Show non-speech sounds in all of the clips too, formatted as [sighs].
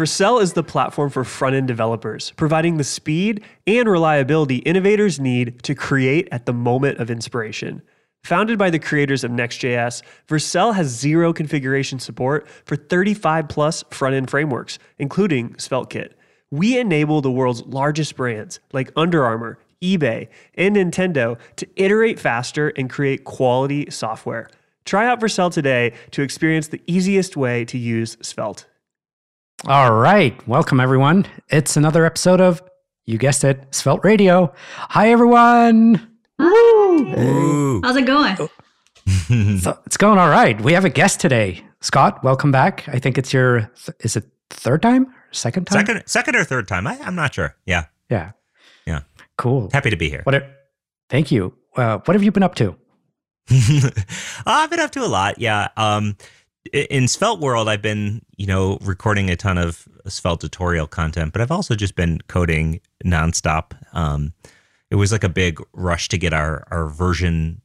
Vercel is the platform for front end developers, providing the speed and reliability innovators need to create at the moment of inspiration. Founded by the creators of Next.js, Vercel has zero configuration support for 35 plus front end frameworks, including SvelteKit. We enable the world's largest brands like Under Armour, eBay, and Nintendo to iterate faster and create quality software. Try out Vercel today to experience the easiest way to use Svelte. All right. Welcome, everyone. It's another episode of, you guessed it, Svelte Radio. Hi, everyone. Hi. How's it going? [laughs] so it's going all right. We have a guest today. Scott, welcome back. I think it's your, is it third time? Second time? Second, second or third time. I, I'm not sure. Yeah. Yeah. Yeah. Cool. Happy to be here. What are, thank you. Uh, what have you been up to? [laughs] I've been up to a lot. Yeah. Um, in Svelte world, I've been, you know, recording a ton of Svelte tutorial content, but I've also just been coding nonstop. Um, it was like a big rush to get our our version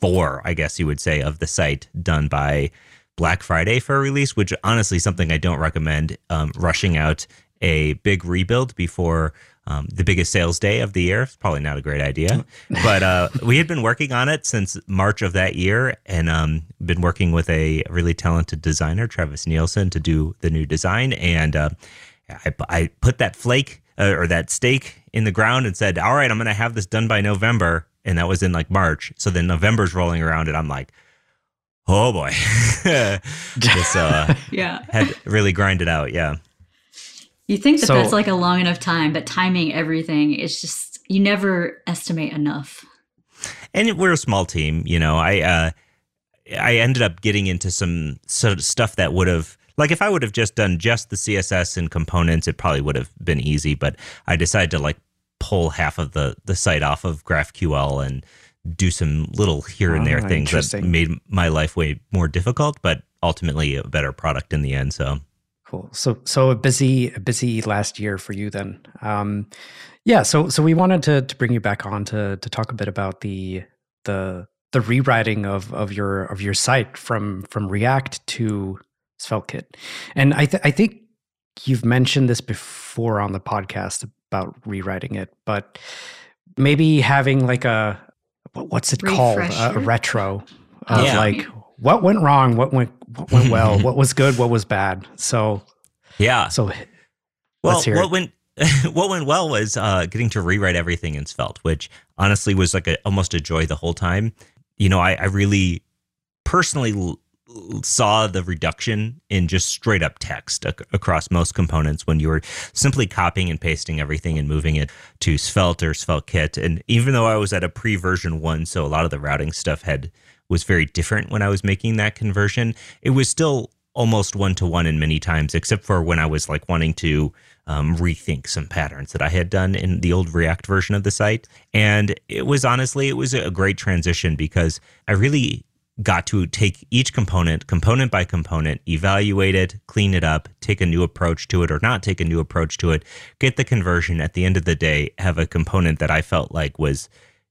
four, I guess you would say, of the site done by Black Friday for a release, which honestly something I don't recommend um, rushing out a big rebuild before um, the biggest sales day of the year. It's probably not a great idea, but uh, we had been working on it since March of that year, and um, been working with a really talented designer, Travis Neilson, to do the new design. And uh, I, I, put that flake uh, or that stake in the ground and said, "All right, I'm going to have this done by November," and that was in like March. So then November's rolling around, and I'm like. Oh boy, [laughs] this uh, [laughs] yeah had really grinded out. Yeah, you think that so, that's like a long enough time, but timing everything is just you never estimate enough. And we're a small team, you know. I uh, I ended up getting into some sort of stuff that would have like if I would have just done just the CSS and components, it probably would have been easy. But I decided to like pull half of the the site off of GraphQL and do some little here and there oh, things that made my life way more difficult, but ultimately a better product in the end. So Cool. So so a busy a busy last year for you then. Um, yeah. So so we wanted to to bring you back on to to talk a bit about the the the rewriting of of your of your site from from React to SvelteKit, and I th- I think you've mentioned this before on the podcast about rewriting it, but maybe having like a what's it Refresher. called a, a retro of yeah. like what went wrong, what went what went well, [laughs] what was good, what was bad. So yeah, so well, what went [laughs] what went well was uh, getting to rewrite everything in Svelte, which honestly was like a, almost a joy the whole time. You know, I, I really personally l- saw the reduction in just straight up text ac- across most components when you were simply copying and pasting everything and moving it to Svelte or Svelte Kit. And even though I was at a pre version one, so a lot of the routing stuff had was very different when I was making that conversion. It was still almost one to one in many times, except for when I was like wanting to um, rethink some patterns that I had done in the old React version of the site. And it was honestly, it was a great transition because I really got to take each component, component by component, evaluate it, clean it up, take a new approach to it or not take a new approach to it, get the conversion at the end of the day, have a component that I felt like was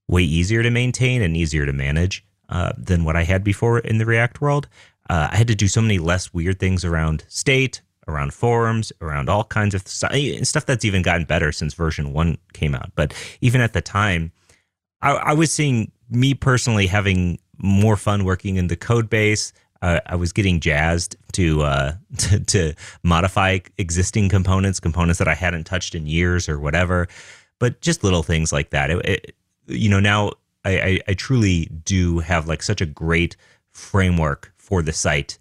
way easier to maintain and easier to manage uh, than what I had before in the React world. Uh, I had to do so many less weird things around state, around forums, around all kinds of stuff, stuff that's even gotten better since version one came out. But even at the time, I, I was seeing me personally having more fun working in the code base. Uh, I was getting jazzed to, uh, [laughs] to, to modify existing components, components that I hadn't touched in years or whatever. But just little things like that. It, it, you know, now I, I, I truly do have like such a great framework for the site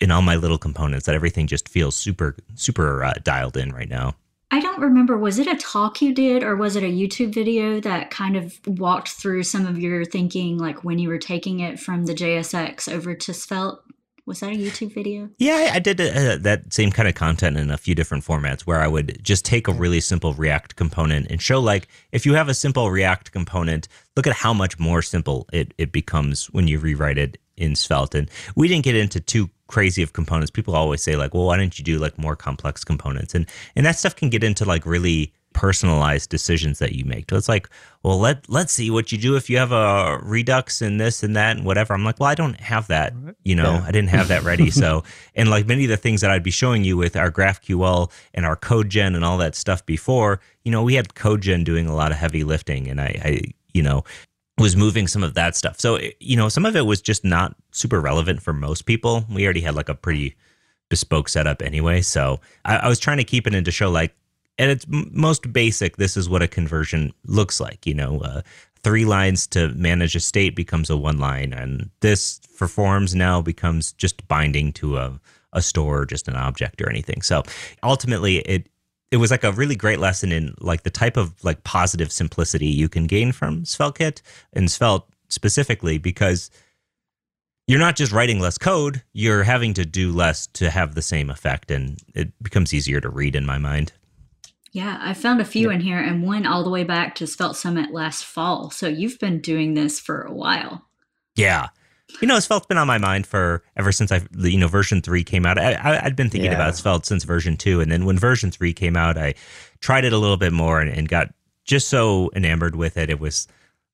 in all my little components that everything just feels super super uh, dialed in right now. I don't remember was it a talk you did or was it a YouTube video that kind of walked through some of your thinking like when you were taking it from the JSX over to Svelte? Was that a YouTube video? Yeah, I did uh, that same kind of content in a few different formats where I would just take a really simple React component and show like if you have a simple React component, look at how much more simple it, it becomes when you rewrite it in Svelte. And we didn't get into too crazy of components. People always say like, well, why don't you do like more complex components? And and that stuff can get into like really personalized decisions that you make. So it's like, well, let let's see what you do if you have a redux and this and that and whatever. I'm like, well, I don't have that. You know, yeah. I didn't have that ready. [laughs] so, and like many of the things that I'd be showing you with our GraphQL and our CodeGen and all that stuff before, you know, we had CodeGen doing a lot of heavy lifting, and I, I you know, was moving some of that stuff. So, you know, some of it was just not super relevant for most people. We already had like a pretty bespoke setup anyway. So I, I was trying to keep it in to show like, at its most basic, this is what a conversion looks like. You know, uh, three lines to manage a state becomes a one line, and this for forms now becomes just binding to a a store or just an object or anything. So ultimately, it it was like a really great lesson in like the type of like positive simplicity you can gain from SvelteKit and Svelte specifically because you're not just writing less code, you're having to do less to have the same effect and it becomes easier to read in my mind. Yeah, I found a few in here and one all the way back to Svelte Summit last fall. So you've been doing this for a while. Yeah. You know, Svelte's been on my mind for ever since I, you know, version three came out. I, I, had been thinking yeah. about Svelte since version two, and then when version three came out, I tried it a little bit more and, and got just so enamored with it. It was,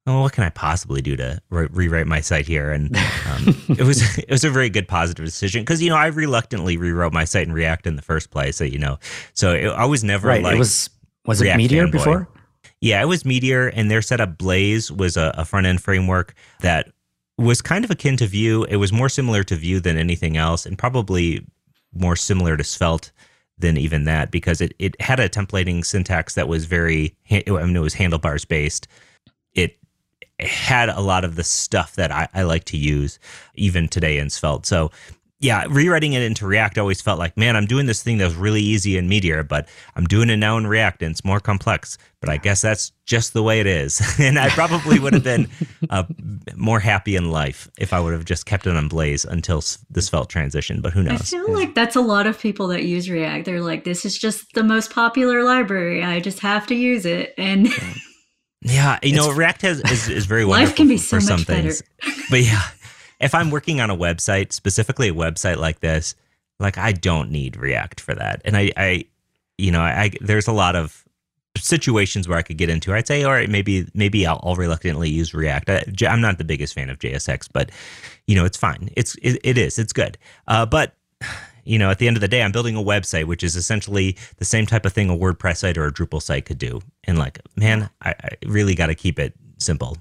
oh, what can I possibly do to re- rewrite my site here? And um, [laughs] it was it was a very good positive decision because you know I reluctantly rewrote my site in React in the first place. So you know, so it, I was never right. Like it was was React it Meteor fanboy. before? Yeah, it was Meteor, and their setup Blaze was a, a front end framework that was kind of akin to Vue. It was more similar to Vue than anything else, and probably more similar to Svelte than even that because it, it had a templating syntax that was very, I mean, it was handlebars based. It had a lot of the stuff that I, I like to use even today in Svelte. So yeah, rewriting it into React always Svelte like, man, I'm doing this thing that was really easy in Meteor, but I'm doing it now in React and it's more complex. But I guess that's just the way it is. [laughs] and I probably would have been [laughs] uh, more happy in life if I would have just kept it on Blaze until this felt transition. But who knows? I feel like that's a lot of people that use React. They're like, this is just the most popular library. I just have to use it. And. [laughs] Yeah, you know, React has is, is very wonderful [laughs] Life can be so for some things. But yeah, if I'm working on a website, specifically a website like this, like I don't need React for that. And I, I you know, I, there's a lot of situations where I could get into. I'd say, all right, maybe maybe I'll, I'll reluctantly use React. I, am not the biggest fan of JSX, but you know, it's fine. It's it, it is. It's good. Uh, but you know, at the end of the day, I'm building a website, which is essentially the same type of thing a WordPress site or a Drupal site could do. And like, man, I, I really got to keep it simple.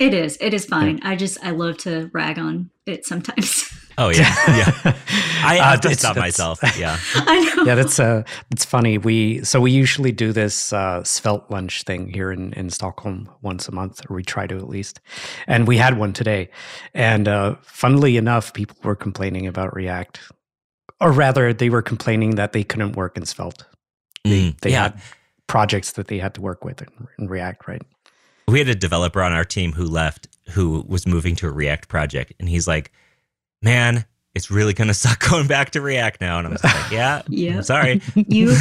It is. It is fine. Yeah. I just I love to rag on it sometimes. Oh yeah, yeah. [laughs] I have uh, to stop myself. [laughs] Yeah, I know. Yeah, that's uh, it's funny. We so we usually do this uh, Svelte lunch thing here in in Stockholm once a month, or we try to at least. And we had one today, and uh, funnily enough, people were complaining about React, or rather, they were complaining that they couldn't work in Svelte. They, mm, they yeah. had projects that they had to work with in, in React, right? we had a developer on our team who left who was moving to a React project, and he's like, "Man, it's really going [laughs] to suck going back to React now." And I'm like, "Yeah, [laughs] yeah, I'm sorry." [laughs] you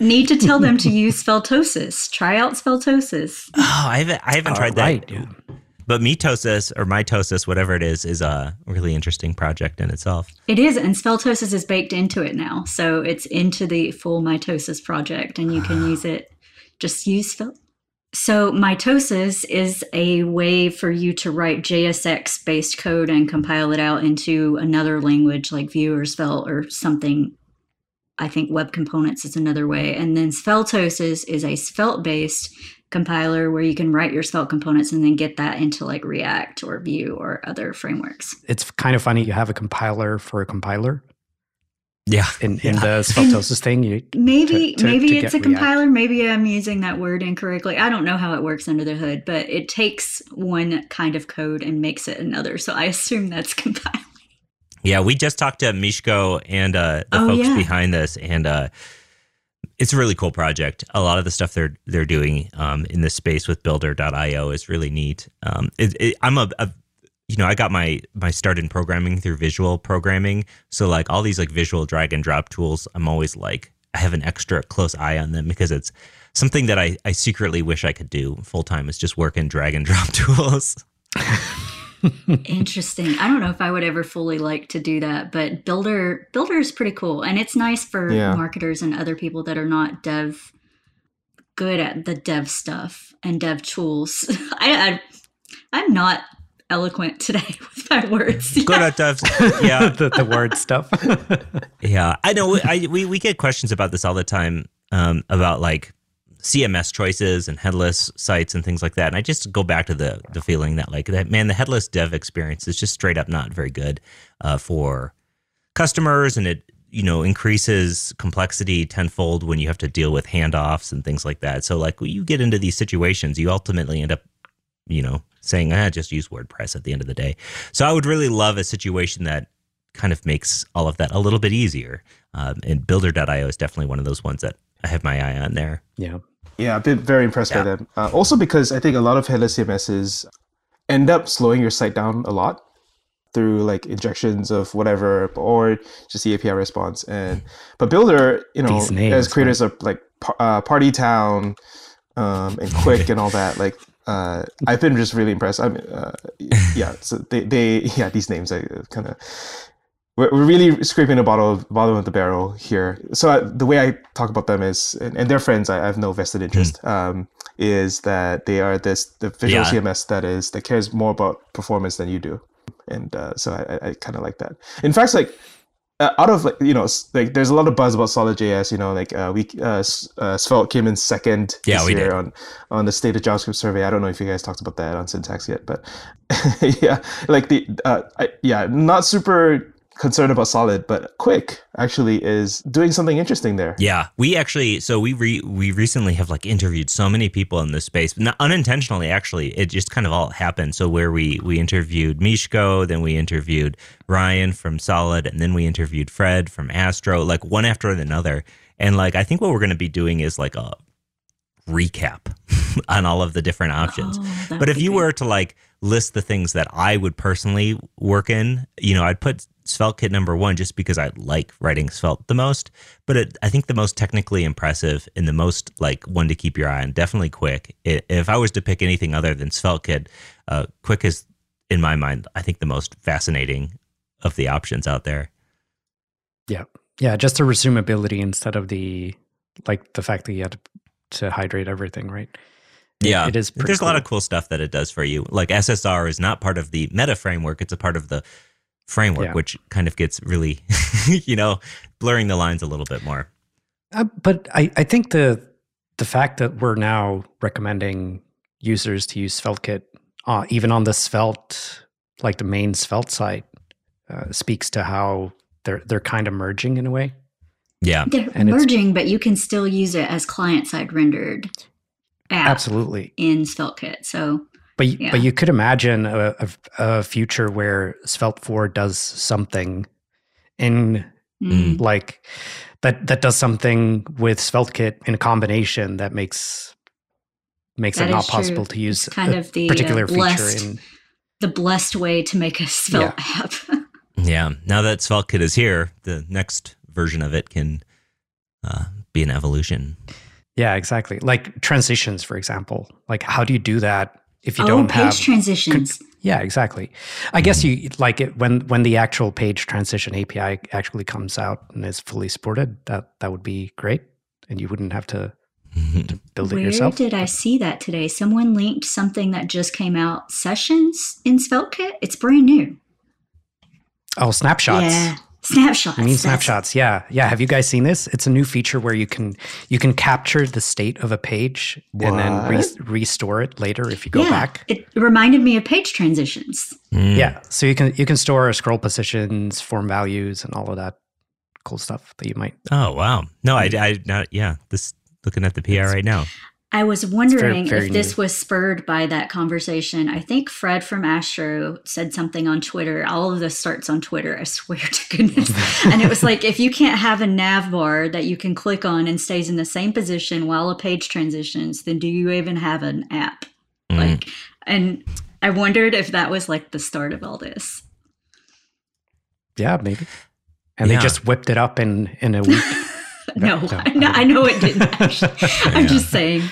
need to tell them to use Sveltosis. Try out Sveltosis. Oh, I haven't, I haven't tried right, that. Yeah. But Mitosis or Mitosis, whatever it is, is a really interesting project in itself. It is, and Sveltosis is baked into it now, so it's into the full Mitosis project, and you can ah. use it. Just use Svelte so, mitosis is a way for you to write JSX based code and compile it out into another language like Vue or Svelte or something. I think Web Components is another way. And then Sveltosis is a Svelte based compiler where you can write your Svelte components and then get that into like React or Vue or other frameworks. It's kind of funny you have a compiler for a compiler. Yeah. In, in yeah. the [laughs] Sveltosis thing, you [laughs] maybe to, to, maybe to it's a compiler. React. Maybe I'm using that word incorrectly. I don't know how it works under the hood, but it takes one kind of code and makes it another. So I assume that's [laughs] compiling. Yeah, we just talked to Miško and uh, the oh, folks yeah. behind this, and uh, it's a really cool project. A lot of the stuff they're they're doing um, in this space with Builder.io is really neat. Um, it, it, I'm a, a you know, I got my my start in programming through visual programming. So like all these like visual drag and drop tools, I'm always like I have an extra close eye on them because it's something that I, I secretly wish I could do full time is just work in drag and drop [laughs] tools. [laughs] Interesting. I don't know if I would ever fully like to do that, but Builder Builder is pretty cool, and it's nice for yeah. marketers and other people that are not dev good at the dev stuff and dev tools. [laughs] I, I am not eloquent today [laughs] with my words. Good yeah. at dev. Yeah, [laughs] the, the word stuff. yeah, I know. I we we get questions about this all the time um, about like CMS choices and headless sites and things like that. And I just go back to the the feeling that like that man, the headless dev experience is just straight up not very good uh, for customers, and it you know increases complexity tenfold when you have to deal with handoffs and things like that. So like when you get into these situations, you ultimately end up you know saying ah just use WordPress at the end of the day. So I would really love a situation that kind of makes all of that a little bit easier. Um, and Builder.io is definitely one of those ones that I have my eye on there. Yeah. Yeah, I've been very impressed yeah. by them. Uh, also because I think a lot of headless CMSs end up slowing your site down a lot through like injections of whatever or just the API response. And but Builder, you know, names, as creators right? of like uh, Partytown um, and Qwik and all that, like uh, I've been just really impressed. I mean, uh, yeah, so they, they, [laughs] yeah, these names I kind of we're, we're really scraping the bottom bottom of the barrel here. So I, the way I talk about them is, and, and their friends, I, I, have no vested interest. Mm. Um, is that they are this the visual yeah. CMS that is that cares more about performance than you do, and uh, so I, I kind of like that. In fact, like uh, out of like you know like there's a lot of buzz about solid.js you know like uh, we uh, uh svelte came in second yeah, this year on on the state of javascript survey i don't know if you guys talked about that on syntax yet but [laughs] yeah like the uh I, yeah not super concerned about solid, but Qwik actually is doing something interesting there. Yeah, we actually so we re, we recently have like interviewed so many people in this space, not unintentionally actually. It just kind of all happened. So where we we interviewed Miško, then we interviewed Ryan from Solid, and then we interviewed Fred from Astro, like one after another. And like I think what we're going to be doing is like a recap [laughs] on all of the different options. Oh, but if you were to like list the things that I would personally work in, you know, I'd put Svelte Kit number one just because I like writing Svelte the most. But it, I think the most technically impressive and the most like one to keep your eye on, definitely Qwik. It, if I was to pick anything other than SvelteKit, uh, Qwik is, in my mind, I think the most fascinating of the options out there. Yeah. Yeah. Just the resumability instead of the, like the fact that you had to, to hydrate everything, right? Yeah, it is. There's cool. a lot of cool stuff that it does for you. Like SSR is not part of the meta framework; it's a part of the framework, yeah. which kind of gets really, [laughs] you know, blurring the lines a little bit more. Uh, but I, I think the the fact that we're now recommending users to use SvelteKit, uh, even on the Svelte, like the main Svelte site, uh, speaks to how they're they're kind of merging in a way. Yeah, they're and merging, but you can still use it as client side rendered. Absolutely in SvelteKit. So but yeah. but you could imagine a, a, a, future where Svelte four does something in mm. like that that does something with SvelteKit in a combination that makes makes that it not true. possible to use it's kind of the particular uh, blessed, feature in the blessed way to make a Svelte yeah. app. [laughs] yeah. Now that SvelteKit is here, the next version of it can uh, be an evolution. Yeah, exactly. Like transitions, for example. Like, how do you do that if you oh, don't page have transitions. yeah, exactly. I guess you like it when when the actual page transition API actually comes out and is fully supported. That that would be great, and you wouldn't have to, to [laughs] build Where it yourself. Where did I see that today? Someone linked something that just came out. Sessions in SvelteKit. It's brand new. Oh, snapshots. Yeah. Snapshots. I mean snapshots. Yeah, yeah. Have you guys seen this? It's a new feature where you can you can capture the state of a page what? and then re- restore it later if you go yeah, back. It reminded me of page transitions. Mm. Yeah, so you can you can store scroll positions, form values, and all of that cool stuff that you might. Oh wow! No, I I not yeah. This looking at the PR right now. I was wondering very, very if this new. was spurred by that conversation. I think Fred from Astro said something on Twitter. All of this starts on Twitter, I swear to goodness. [laughs] and it was like, if you can't have a nav bar that you can click on and stays in the same position while a page transitions, then do you even have an app? Mm. Like, and I wondered if that was like the start of all this. Yeah, maybe. And yeah. they just whipped it up in in a week. [laughs] [laughs] no, no, I, know, I know it didn't. [laughs] Actually. I'm yeah. just saying.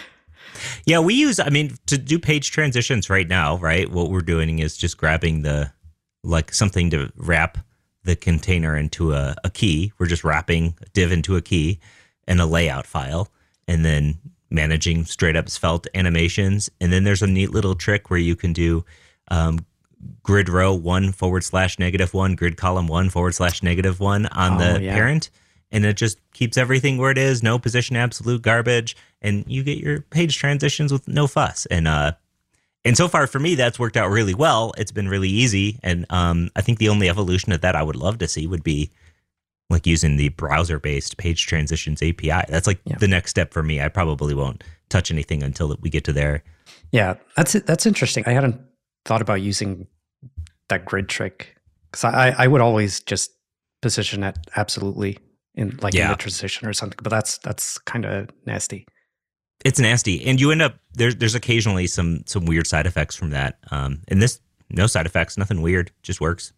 Yeah, we use. I mean, to do page transitions right now, right? What we're doing is just grabbing the like something to wrap the container into a, a key. We're just wrapping div into a key and a layout file, and then managing straight up svelte animations. And then there's a neat little trick where you can do um, grid row one forward slash negative one, grid column one forward slash negative one on oh, the yeah. parent. And it just keeps everything where it is, no position absolute garbage, and you get your page transitions with no fuss. And uh, and so far for me, that's worked out really well. It's been really easy, and um, I think the only evolution of that I would love to see would be like using the browser based page transitions API. That's like yeah. the next step for me. I probably won't touch anything until we get to there. Yeah, that's that's interesting. I hadn't thought about using that grid trick because I, I would always just position it absolutely in like yeah. in the transition or something. But that's that's kind of nasty. It's nasty, and you end up there's there's occasionally some some weird side effects from that. Um, and this no side effects, nothing weird, just works.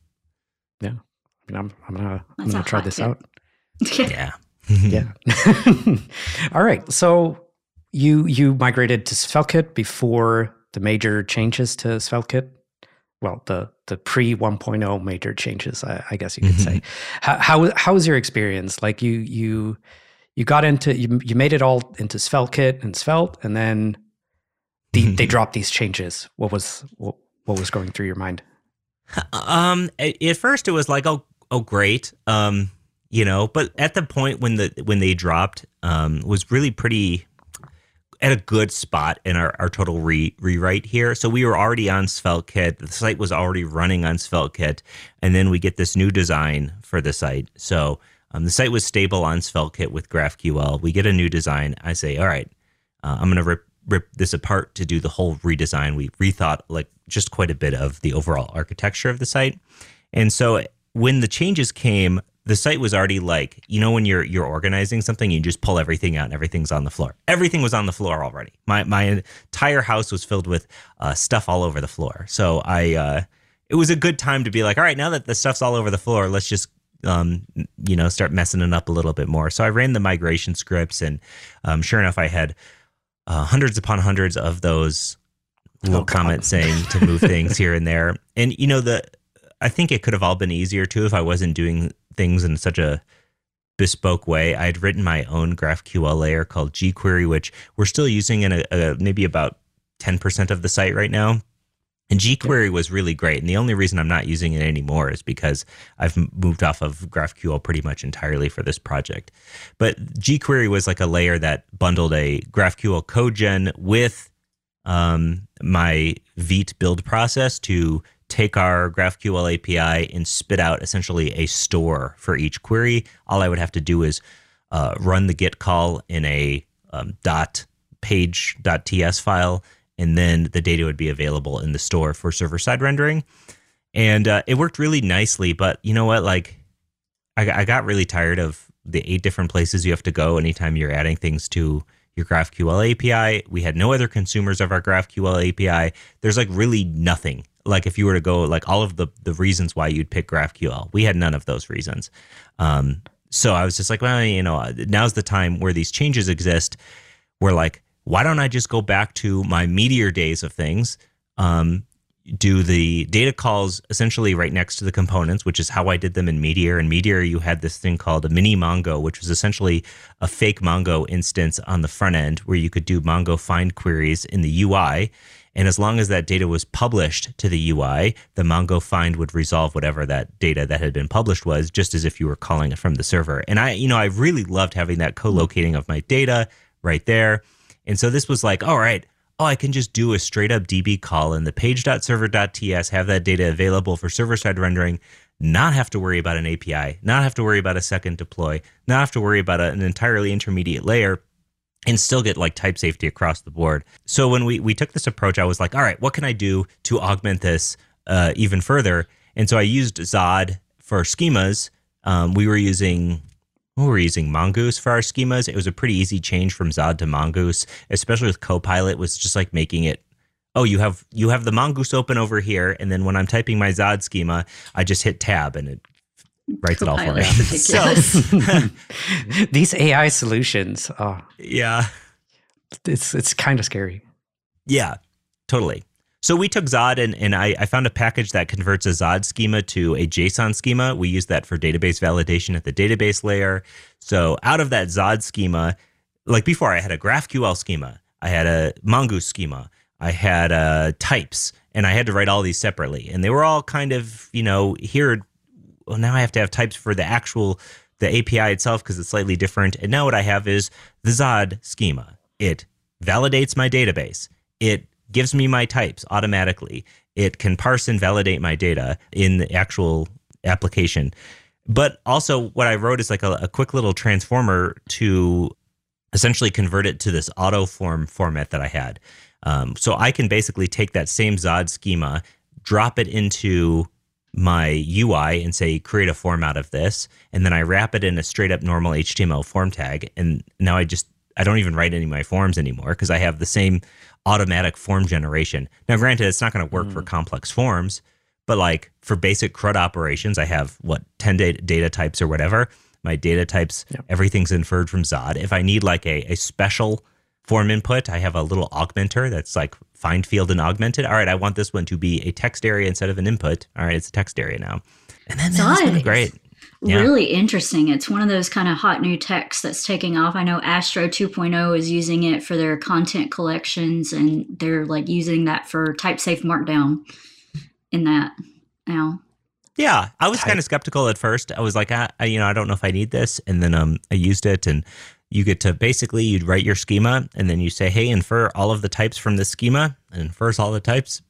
Yeah, I mean, I'm I'm gonna I'm gonna try this tip. out. [laughs] yeah, yeah. [laughs] [laughs] All right, so you you migrated to SvelteKit before the major changes to SvelteKit. Well, the the pre 1.0 major changes, I, I guess you could say. How, how how was your experience? Like you you you got into you you made it all into SvelteKit and Svelte, and then the, they dropped these changes. What was what, what was going through your mind? Um, at first it was like, oh, oh, great. Um, you know, but at the point when the when they dropped, um, was really pretty at a good spot in our, our total re, rewrite here. So we were already on SvelteKit. The site was already running on SvelteKit, and then we get this new design for the site. So um, the site was stable on SvelteKit with GraphQL. We get a new design. I say, all right, uh, I'm going to rip rip this apart to do the whole redesign. We rethought like just quite a bit of the overall architecture of the site. And so when the changes came, the site was already like, you know, when you're you're organizing something, you just pull everything out and everything's on the floor. Everything was on the floor already. My my entire house was filled with uh, stuff all over the floor. So I, uh, it was a good time to be like, all right, now that the stuff's all over the floor, let's just um, you know, start messing it up a little bit more. So I ran the migration scripts, and um, sure enough, I had uh, hundreds upon hundreds of those little oh, comments saying to move things here and there. And you know, the I think it could have all been easier too if I wasn't doing things in such a bespoke way. I had written my own GraphQL layer called gQuery, which we're still using in a, a maybe about 10% of the site right now. And gQuery was really great. And the only reason I'm not using it anymore is because I've moved off of GraphQL pretty much entirely for this project. But gQuery was like a layer that bundled a GraphQL code gen with um, my Vite build process to take our GraphQL API and spit out essentially a store for each query. All I would have to do is uh, run the get call in a um, dot page.ts file and then the data would be available in the store for server side rendering. And uh, it worked really nicely, but you know what? Like, I, I got really tired of the eight different places you have to go anytime you're adding things to your GraphQL API. We had no other consumers of our GraphQL API. There's like really nothing. Like if you were to go like all of the the reasons why you'd pick GraphQL, we had none of those reasons. Um, so I was just like, well, you know, now's the time where these changes exist. Where like why don't I just go back to my Meteor days of things? Um, do the data calls essentially right next to the components, which is how I did them in Meteor. In Meteor, you had this thing called a mini Mongo, which was essentially a fake Mongo instance on the front end where you could do Mongo find queries in the UI. And as long as that data was published to the UI, the Mongo find would resolve whatever that data that had been published was, just as if you were calling it from the server. And I, you know, I really loved having that co-locating of my data right there. And so this was like, all right, oh, I can just do a straight up DB call in the page.server.ts, have that data available for server side rendering, not have to worry about an API, not have to worry about a second deploy, not have to worry about an entirely intermediate layer and still get like type safety across the board. So when we, we took this approach, I was like, all right, what can I do to augment this uh, even further? And so I used Zod for schemas. Um, we were using we were using Mongoose for our schemas. It was a pretty easy change from Zod to Mongoose, especially with Copilot. Was just like making it. Oh, you have you have the Mongoose open over here, and then when I'm typing my Zod schema, I just hit Tab and it writes it all for me. [laughs] so [laughs] these AI solutions, oh, yeah, it's it's kind of scary. Yeah, totally. So we took Zod and, and I, I, found a package that converts a Zod schema to a JSON schema. We use that for database validation at the database layer. So out of that Zod schema, like before I had a GraphQL schema, I had a Mongoose schema, I had uh, types, and I had to write all these separately. And they were all kind of, you know, here, well, now I have to have types for the actual, the API itself because it's slightly different. And now what I have is the Zod schema. It validates my database. It gives me my types automatically. It can parse and validate my data in the actual application. But also, what I wrote is like a, a quick little transformer to essentially convert it to this auto form format that I had. Um, so I can basically take that same Zod schema, drop it into my UI and say create a form out of this, and then I wrap it in a straight up normal HTML form tag, and now I just I don't even write any of my forms anymore because I have the same automatic form generation. Now, granted, it's not going to work mm. for complex forms, but like for basic CRUD operations, I have what ten data, data types or whatever. My data types, yep. everything's inferred from Zod. If I need like a, a special form input. I have a little augmenter that's like find field and augmented. All right, I want this one to be a text area instead of an input. All right, it's a text area now. And then that's been great. Yeah. Really interesting. It's one of those kind of hot new texts that's taking off. I know Astro 2.0 is using it for their content collections and they're like using that for type safe markdown in that now. Yeah, I was kind of skeptical at first. I was like, I, I, you know, I don't know if I need this, and then um, I used it, and you get to basically you'd write your schema and then you say, hey, infer all of the types from this schema and infers all the types,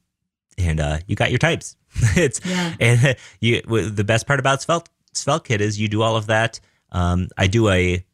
and uh, you got your types. [laughs] it's yeah. and [laughs] you the best part about Svelte SvelteKit is you do all of that. Um, I do a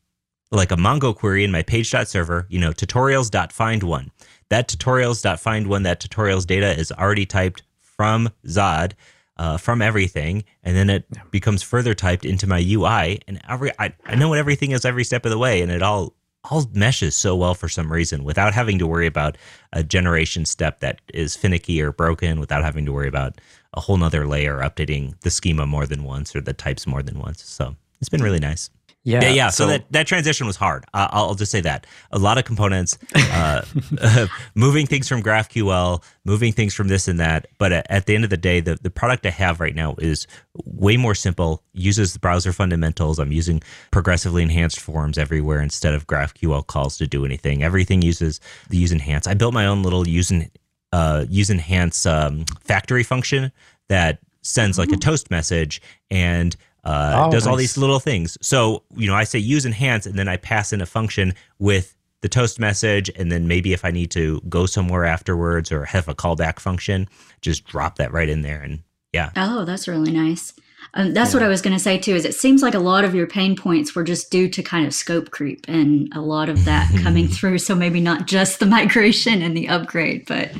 like a Mongo query in my page.server, you know, tutorials.find one. That tutorials.find one, that tutorials data is already typed from Zod uh, from everything, and then it becomes further typed into my UI. And every I, I know what everything is every step of the way, and it all all meshes so well for some reason without having to worry about a generation step that is finicky or broken, without having to worry about a whole nother layer updating the schema more than once or the types more than once. So it's been really nice. Yeah, yeah. yeah. So, so, that that transition was hard. Uh, I'll just say that a lot of components, uh, [laughs] moving things from GraphQL, moving things from this and that. But at, at, the end of the day, the the product I have right now is way more simple. Uses the browser fundamentals. I'm using progressively enhanced forms everywhere instead of GraphQL calls to do anything. Everything uses the use enhance. I built my own little use and uh, use enhance um, factory function that sends like a toast message and uh, oh, does nice. all these little things. So, you know, I say use enhance and then I pass in a function with the toast message. And then maybe if I need to go somewhere afterwards or have a callback function, just drop that right in there. And yeah. Oh, that's really nice. Um, that's yeah. what I was going to say too. Is it seems like a lot of your pain points were just due to kind of scope creep and a lot of that coming [laughs] through. So maybe not just the migration and the upgrade, but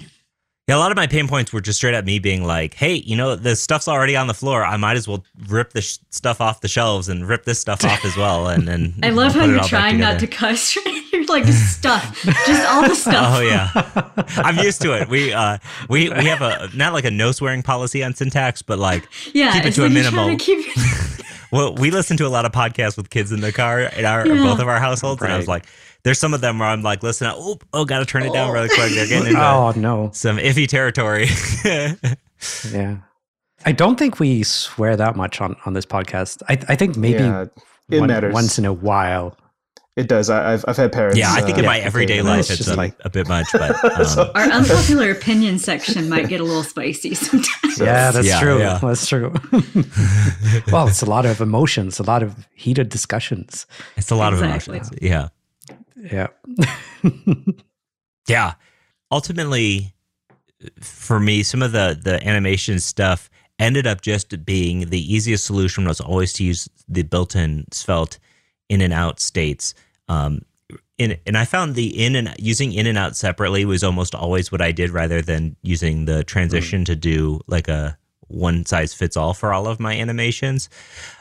yeah, a lot of my pain points were just straight up me being like, "Hey, you know, the stuff's already on the floor. I might as well rip the sh- stuff off the shelves and rip this stuff off as well." And then [laughs] I love how you're trying not to cuss. [laughs] you're like just stuff, just all the [laughs] stuff. Oh yeah, I'm used to it. We uh, we we have a not like a no swearing policy on syntax, but like yeah, keep it to a minimum. well, we listen to a lot of podcasts with kids in the car in our yeah. both of our households, right. and I was like there's some of them where I'm like, listen, oh, oh, gotta turn it down really quick. They're getting into oh no some iffy territory. [laughs] yeah, I don't think we swear that much on on this podcast. I I think maybe yeah, it one, matters once in a while. It does. I, have I've had parents. Yeah, I think uh, in my everyday life it's, a, like a bit much, but [laughs] um. so, our unpopular opinion section might get a little spicy [laughs] sometimes. Yeah, that's yeah, true. Yeah. That's true. well, it's a lot of emotions, a lot of heated discussions. It's a lot exactly. of emotions. Yeah. Yeah. [laughs] yeah. Ultimately, for me, some of the the animation stuff ended up just being the easiest solution was always to use the built-in Svelte in and out states. Um, in, and I found the in and using in and out separately was almost always what I did rather than using the transition mm. to do like a one size fits all for all of my animations.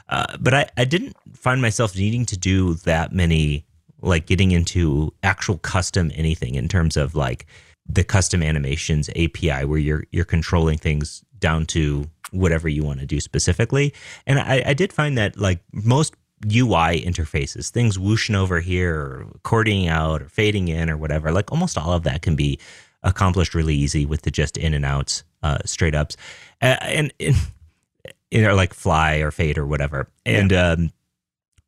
Uh, but I, I didn't find myself needing to do that many like getting into actual custom anything in terms of like the custom animations API where you're you're controlling things down to whatever you want to do specifically. And I, I did find that like most UI interfaces, things whooshing over here or cording out or fading in or whatever, like almost all of that can be accomplished really easy with the just in and outs, uh, straight ups, uh, and, and you know like fly or fade or whatever. And yeah. um,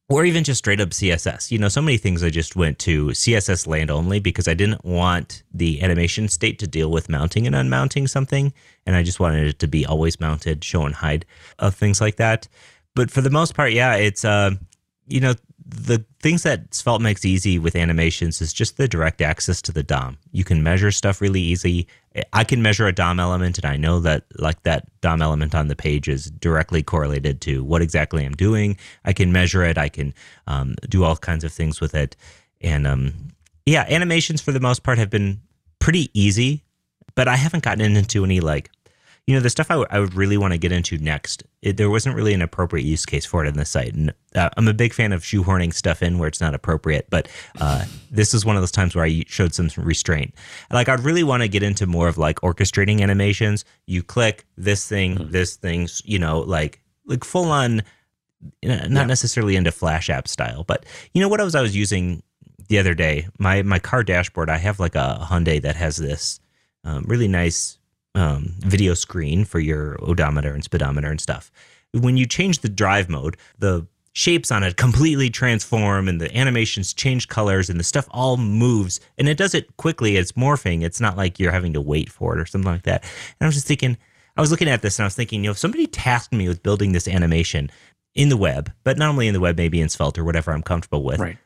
or even just straight up CSS. You know, so many things I just went to CSS land only because I didn't want the animation state to deal with mounting and unmounting something. And I just wanted it to be always mounted, show and hide of things like that. But for the most part, yeah, it's, uh, you know, the things that Svelte makes easy with animations is just the direct access to the DOM. You can measure stuff really easy. I can measure a DOM element, and I know that like that DOM element on the page is directly correlated to what exactly I'm doing. I can measure it. I can um, do all kinds of things with it, and um, yeah, animations for the most part have been pretty easy. But I haven't gotten into any like you know, the stuff I, w- I would really want to get into next, it, there wasn't really an appropriate use case for it in the site. And uh, I'm a big fan of shoehorning stuff in where it's not appropriate, but uh, this is one of those times where I showed some restraint. Like, I'd really want to get into more of like orchestrating animations. You click this thing, mm-hmm. this thing, you know, like like full on, you know, not yeah. necessarily into Flash app style, but you know what I was I was using the other day. My my car dashboard, I have like a Hyundai that has this um, really nice um, video screen for your odometer and speedometer and stuff. When you change the drive mode, the shapes on it completely transform and the animations change colors and the stuff all moves and it does it quickly. It's morphing. It's not like you're having to wait for it or something like that. And I was just thinking, I was looking at this and I was thinking, you know, if somebody tasked me with building this animation in the web, but not only in the web, maybe in Svelte or whatever I'm comfortable with. Right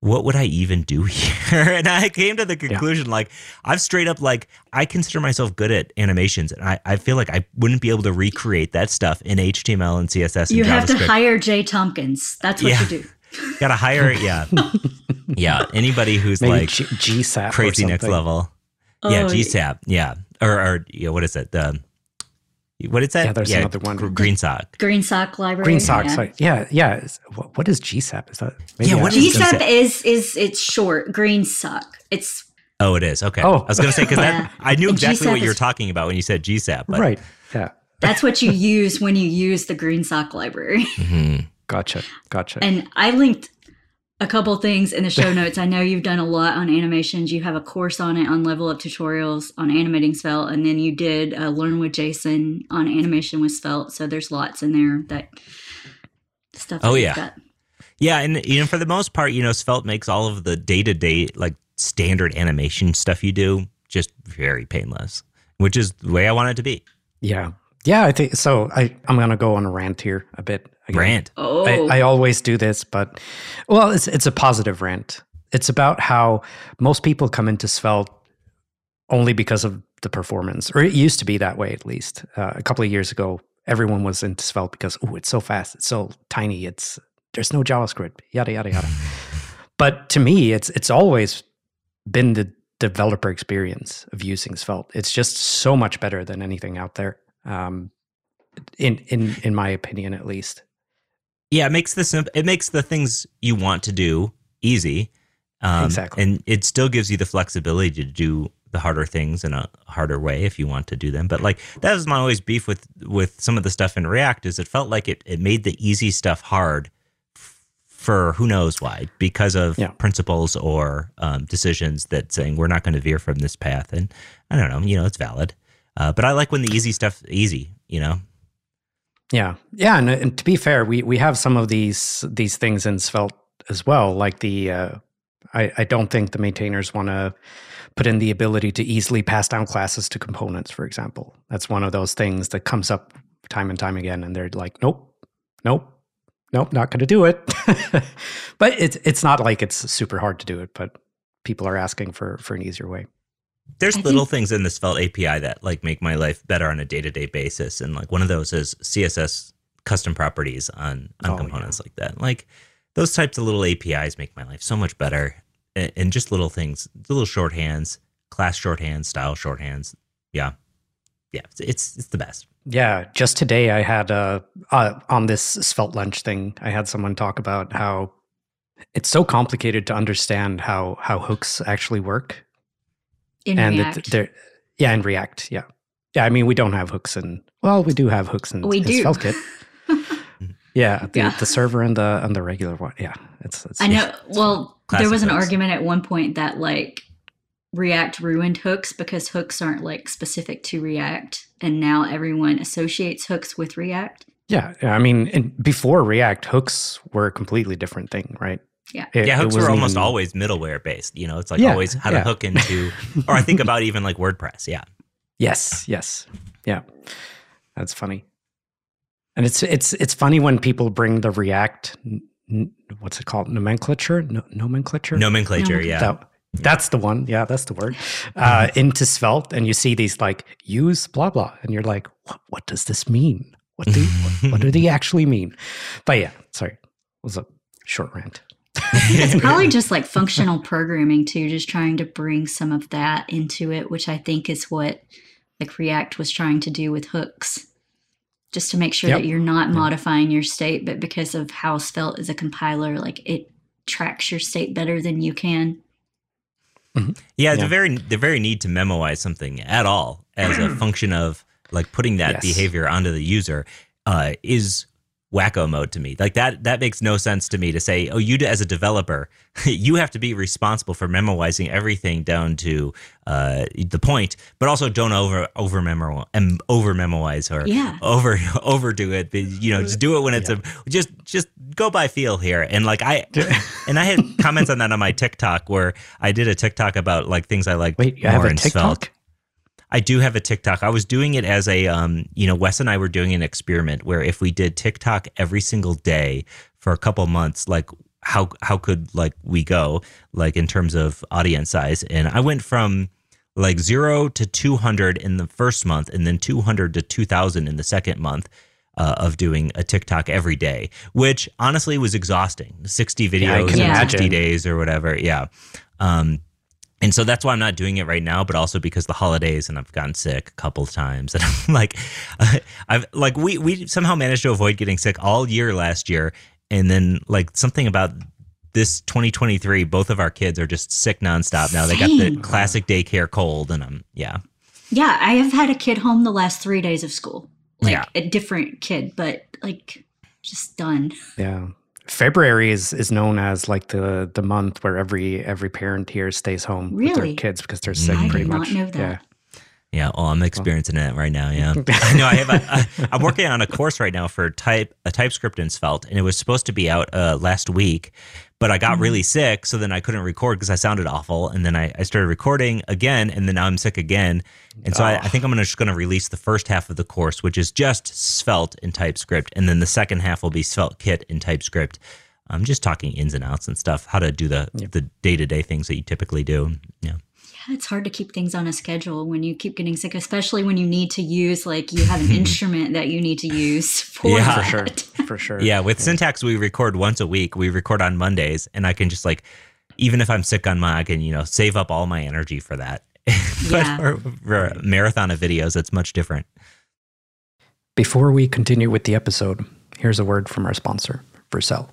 what would I even do [laughs] here? and I came to the conclusion yeah. like I've straight up like I consider myself good at animations and I, I feel like I wouldn't be able to recreate that stuff in HTML and CSS and You have to hire Jhey Tompkins. That's what yeah. you do. [laughs] Gotta hire [laughs] yeah. yeah. Anybody who's Maybe like G- GSAP crazy next level. Oh, yeah, GSAP. Yeah. Or or you know, what is it? The what is that? Yeah, there's yeah, another one. GreenSock. Green sock library. GreenSock. Yeah, so, yeah. yeah. What, what is GSAP? Is that? yeah. What is GSAP? Is is it's short. GreenSock. It's. Oh, it is. Okay. Oh. I was going to say because yeah. I knew exactly what you were talking about when you said GSAP. But. Right. Yeah. That's what you use when you use the GreenSock library. Mm-hmm. Gotcha. Gotcha. And I linked a couple things in the show notes. I know you've done a lot on animations. You have a course on it on Level Up Tutorials on animating Svelte, and then you did uh, Learn with Jason on animation with Svelte. So there's lots in there that stuff. Oh yeah, got. yeah, and you know for the most part, you know Svelte makes all of the day to day like standard animation stuff you do just very painless, which is the way I want it to be. Yeah, yeah, I think so. I I'm gonna go on a rant here a bit. Again. Rant. Oh, I, I always do this, but well, it's it's a positive rant. It's about how most people come into Svelte only because of the performance, or it used to be that way at least. Uh, a couple of years ago, everyone was into Svelte because oh, it's so fast, it's so tiny, it's there's no JavaScript, yada yada yada. [laughs] but to me, it's it's always been the developer experience of using Svelte. It's just so much better than anything out there um, in in in my opinion, at least. Yeah, it makes the simp- it makes the things you want to do easy. Um, exactly, and it still gives you the flexibility to do the harder things in a harder way if you want to do them. But like that was my always beef with with some of the stuff in React is it felt like it it made the easy stuff hard for who knows why because of yeah. principles or um, decisions that saying we're not going to veer from this path and I don't know you know it's valid uh, but I like when the easy stuff easy, you know. Yeah, yeah, and, and, to be fair, we we have some of these these things in Svelte as well. Like the, uh, I I don't think the maintainers want to put in the ability to easily pass down classes to components, for example. That's one of those things that comes up time and time again, and they're like, nope, nope, nope, not going to do it. [laughs] but it's it's not like it's super hard to do it, but people are asking for for an easier way. There's I little think, things in the Svelte API that like make my life better on a day to day basis, and like one of those is CSS custom properties on on oh, components yeah. like that. Like those types of little APIs make my life so much better, and, and just little things, little shorthands, class shorthands, style shorthands. Yeah, yeah, it's, it's it's, the best. Yeah, just today I had uh, uh on this Svelte lunch thing, I had someone talk about how it's so complicated to understand how how hooks actually work in and React. It, yeah, in React. Yeah. Yeah. I mean, we don't have hooks and well, we do have hooks in, we in do. SvelteKit. [laughs] yeah, the, yeah. the server and the and the regular one. Yeah. It's, it's I know. Well, there was an hooks. argument at one point that like React ruined hooks because hooks aren't like specific to React. And now everyone associates hooks with React. Yeah, I mean, before React, hooks were a completely different thing, right? Yeah, it, yeah. Hooks were almost even... always middleware based. You know, it's like yeah, always how to yeah. hook into, or I think [laughs] about even like WordPress. Yeah. Yes. Yes. Yeah. That's funny. And it's it's it's funny when people bring the React, what's it called, nomenclature, no, nomenclature, nomenclature. Yeah. That, that's the one. Yeah, that's the word. [laughs] Uh, into Svelte, and you see these like use blah blah, and you're like, what, what does this mean? What do what, what do they [laughs] actually mean? But yeah, sorry, it was a short rant. It's [laughs] probably just like functional programming too, just trying to bring some of that into it, which I think is what like React was trying to do with hooks. Just to make sure yep. that you're not yep. modifying your state, but because of how Svelte is a compiler, like it tracks your state better than you can. Mm-hmm. Yeah, yeah, the very the very need to memoize something at all as a [clears throat] function of like putting that yes. behavior onto the user uh, is wacko mode to me. Like that that makes no sense to me to say, oh, you as a developer, [laughs] you have to be responsible for memorizing everything down to uh, the point, but also don't over over memorize and over memoize or yeah. over [laughs] overdo it. You know, just do it when it's yeah. a just just go by feel here. And like I and I had comments on that on my TikTok where I did a TikTok about like things I like. Wait, you have a TikTok? Svelte. I do have a TikTok. I was doing it as a, um, you know, Wes and I were doing an experiment where if we did TikTok every single day for a couple months, like how how could like we go like in terms of audience size? And I went from like zero to two hundred in the first month, and then two hundred to two thousand in the second month. Uh, of doing a TikTok every day, which honestly was exhausting. 60 videos yeah, in 60 days or whatever. Yeah. Um, and so that's why I'm not doing it right now, but also because the holidays and I've gotten sick a couple of times, [laughs] and I'm like, [laughs] I've like we we somehow managed to avoid getting sick all year last year, and then like something about this 2023, both of our kids are just sick nonstop now. Same. They got the classic daycare cold, and I'm yeah, yeah. I have had a kid home the last three days of school, like yeah. a different kid, but like just done. Yeah. February is is known as like the the month where every every parent here stays home really? with their kids because they're sick. I pretty did much. not know that. Yeah. Yeah, oh, I'm experiencing it right now. Yeah, [laughs] I know. I have. A, I, I'm working on a course right now for type a TypeScript in Svelte, and it was supposed to be out uh, last week, but I got mm-hmm. really sick, so then I couldn't record because I sounded awful, and then I, I started recording again, and then now I'm sick again, and so oh. I, I, think I'm gonna, just going to release the first half of the course, which is just Svelte in TypeScript, and then the second half will be Svelte Kit in TypeScript. I'm just talking ins and outs and stuff, how to do the the day to day things that you typically do. Yeah. Yeah, it's hard to keep things on a schedule when you keep getting sick, especially when you need to use like you have an [laughs] instrument that you need to use [laughs] for yeah, that. for sure, for sure. Yeah, with yeah. syntax we record once a week. We record on Mondays, and I can just like, even if I'm sick on my, I can you know save up all my energy for that. [laughs] but yeah. for, for a marathon of videos, it's much different. Before we continue with the episode, here's a word from our sponsor, Vercel.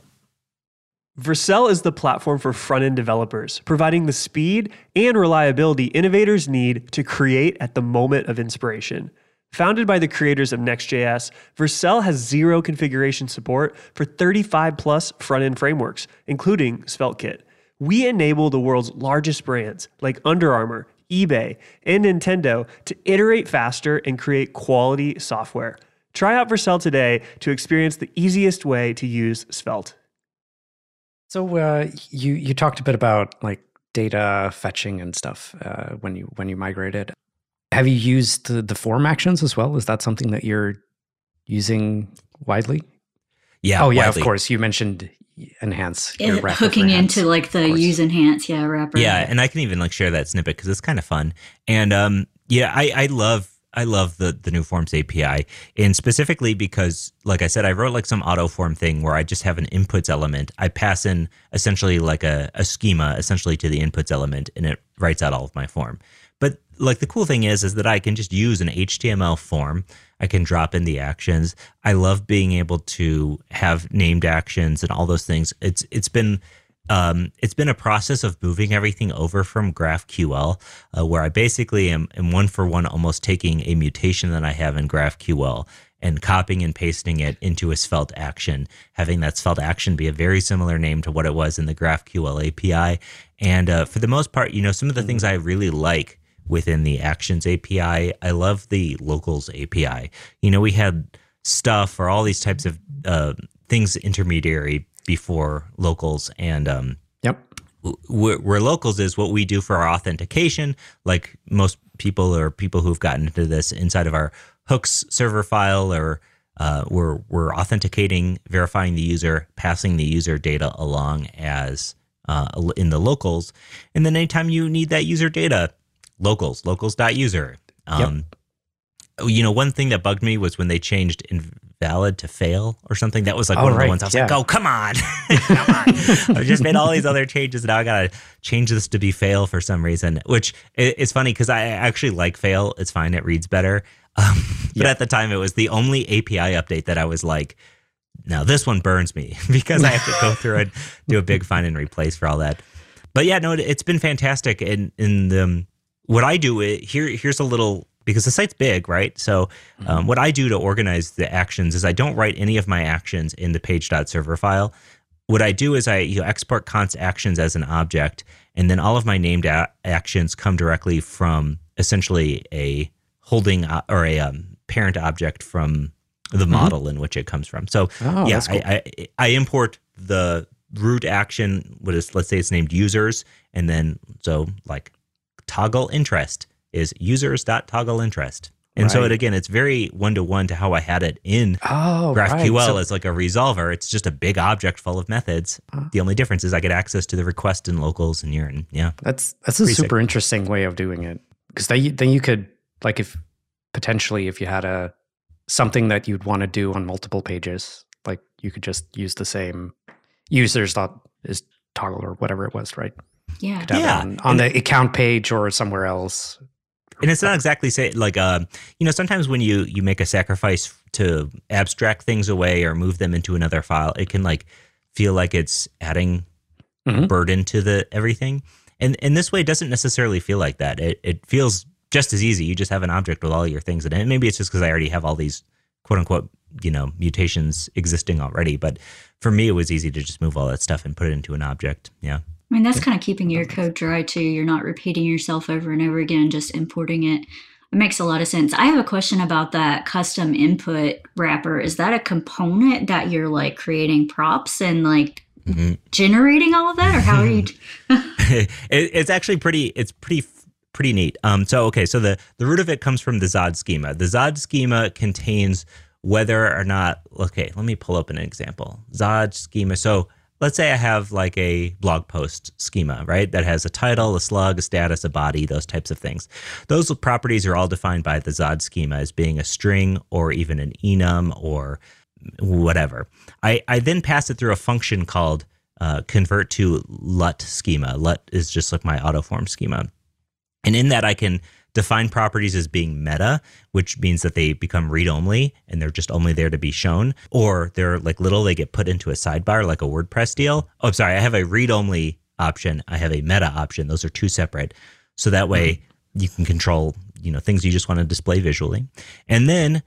Vercel is the platform for front end developers, providing the speed and reliability innovators need to create at the moment of inspiration. Founded by the creators of Next.js, Vercel has zero configuration support for 35 plus front end frameworks, including SvelteKit. We enable the world's largest brands like Under Armour, eBay, and Nintendo to iterate faster and create quality software. Try out Vercel today to experience the easiest way to use Svelte. So uh, you you talked a bit about like data fetching and stuff uh, when you when you migrated. Have you used the, the form actions as well? Is that something that you're using widely? Yeah. Oh yeah, widely. of course. You mentioned enhance it, hooking into like the use enhance yeah wrapper. Yeah, and I can even like share that snippet because it's kind of fun. And um, yeah, I I love I love the the new forms API, and specifically because, like I said, I wrote like some auto form thing where I just have an inputs element. I pass in essentially like a, a schema essentially to the inputs element, and it writes out all of my form. But like the cool thing is, is that I can just use an HTML form. I can drop in the actions. I love being able to have named actions and all those things. It's it's been um, it's been a process of moving everything over from GraphQL, uh, where I basically am, am one for one almost taking a mutation that I have in GraphQL and copying and pasting it into a Svelte action, having that Svelte action be a very similar name to what it was in the GraphQL API. And uh, for the most part, you know, some of the things I really like within the Actions API, I love the Locals API. You know, we had stuff or all these types of uh, things intermediary before locals and um, yep. where, where, locals is what we do for our authentication. Like most people or people who've gotten into this inside of our hooks server file or uh, we're we're authenticating verifying the user passing the user data along as uh, in the locals. And then anytime you need that user data locals locals.user um, yep. You know, one thing that bugged me was when they changed invalid to fail or something. That was like oh, one of the ones I was yeah. like, oh, come on. [laughs] come on. I just made all these other changes. Now I got to change this to be fail for some reason, which is funny because I actually like fail. It's fine. It reads better. [laughs] Um, but yeah. at the time, it was the only API update that I was like, now this one burns me [laughs] because I have to go through and do a big find and replace for all that. But yeah, no, it's been fantastic. In in the what I do, it, here here's a little because the site's big, right? So, um, mm-hmm. what I do to organize the actions is I don't write any of my actions in the page.server file. What I do is I you know, export const actions as an object, and then all of my named a- actions come directly from essentially a holding uh, or a um, parent object from the mm-hmm. model in which it comes from. So, oh, yeah, cool. I, I, I import the root action. What is let's say it's named users, and then so like toggle interest is users.toggleInterest. And right. so it again, it's very one to one to how I had it in oh, GraphQL right. so, as like a resolver. It's just a big object full of methods. Uh, the only difference is I get access to the request and locals and you're in. Yeah, that's that's a super sick. interesting way of doing it because then then you could like if potentially if you had a something that you'd want to do on multiple pages, like you could just use the same users dot is toggle or whatever it was, right? Yeah, yeah. on, on the account page or somewhere else [laughs] and it's not exactly say like uh, you know sometimes when you you make a sacrifice to abstract things away or move them into another file it can like feel like it's adding mm-hmm. burden to the everything. And and this way it doesn't necessarily feel like that. It, it feels just as easy. You just have an object with all your things in it. And maybe it's just because i already have all these quote unquote you know mutations existing already. But for me it was easy to just move all that stuff and put it into an object. Yeah I mean, that's kind of keeping your code dry too. You're not repeating yourself over and over again, just importing it. It makes a lot of sense. I have a question about that custom input wrapper. Is that a component that you're like creating props and like mm-hmm. generating all of that, or how are you? [laughs] [laughs] it, it's actually pretty. It's pretty pretty neat. Um, so okay, so the the root of it comes from the Zod schema. The Zod schema contains whether or not. Okay, let me pull up an example. Zod schema. So let's say I have like a blog post schema, right? That has a title, a slug, a status, a body, those types of things. Those properties are all defined by the Zod schema as being a string or even an enum or whatever. I, I then pass it through a function called uh, convert to LUT schema. LUT is just like my autoform schema. And in that, I can define properties as being meta, which means that they become read only and they're just only there to be shown, or they're like little, they get put into a sidebar like a WordPress deal. Oh, sorry, I have a read only option, I have a meta option. Those are two separate. So that way mm-hmm. you can control, you know, things you just want to display visually. And then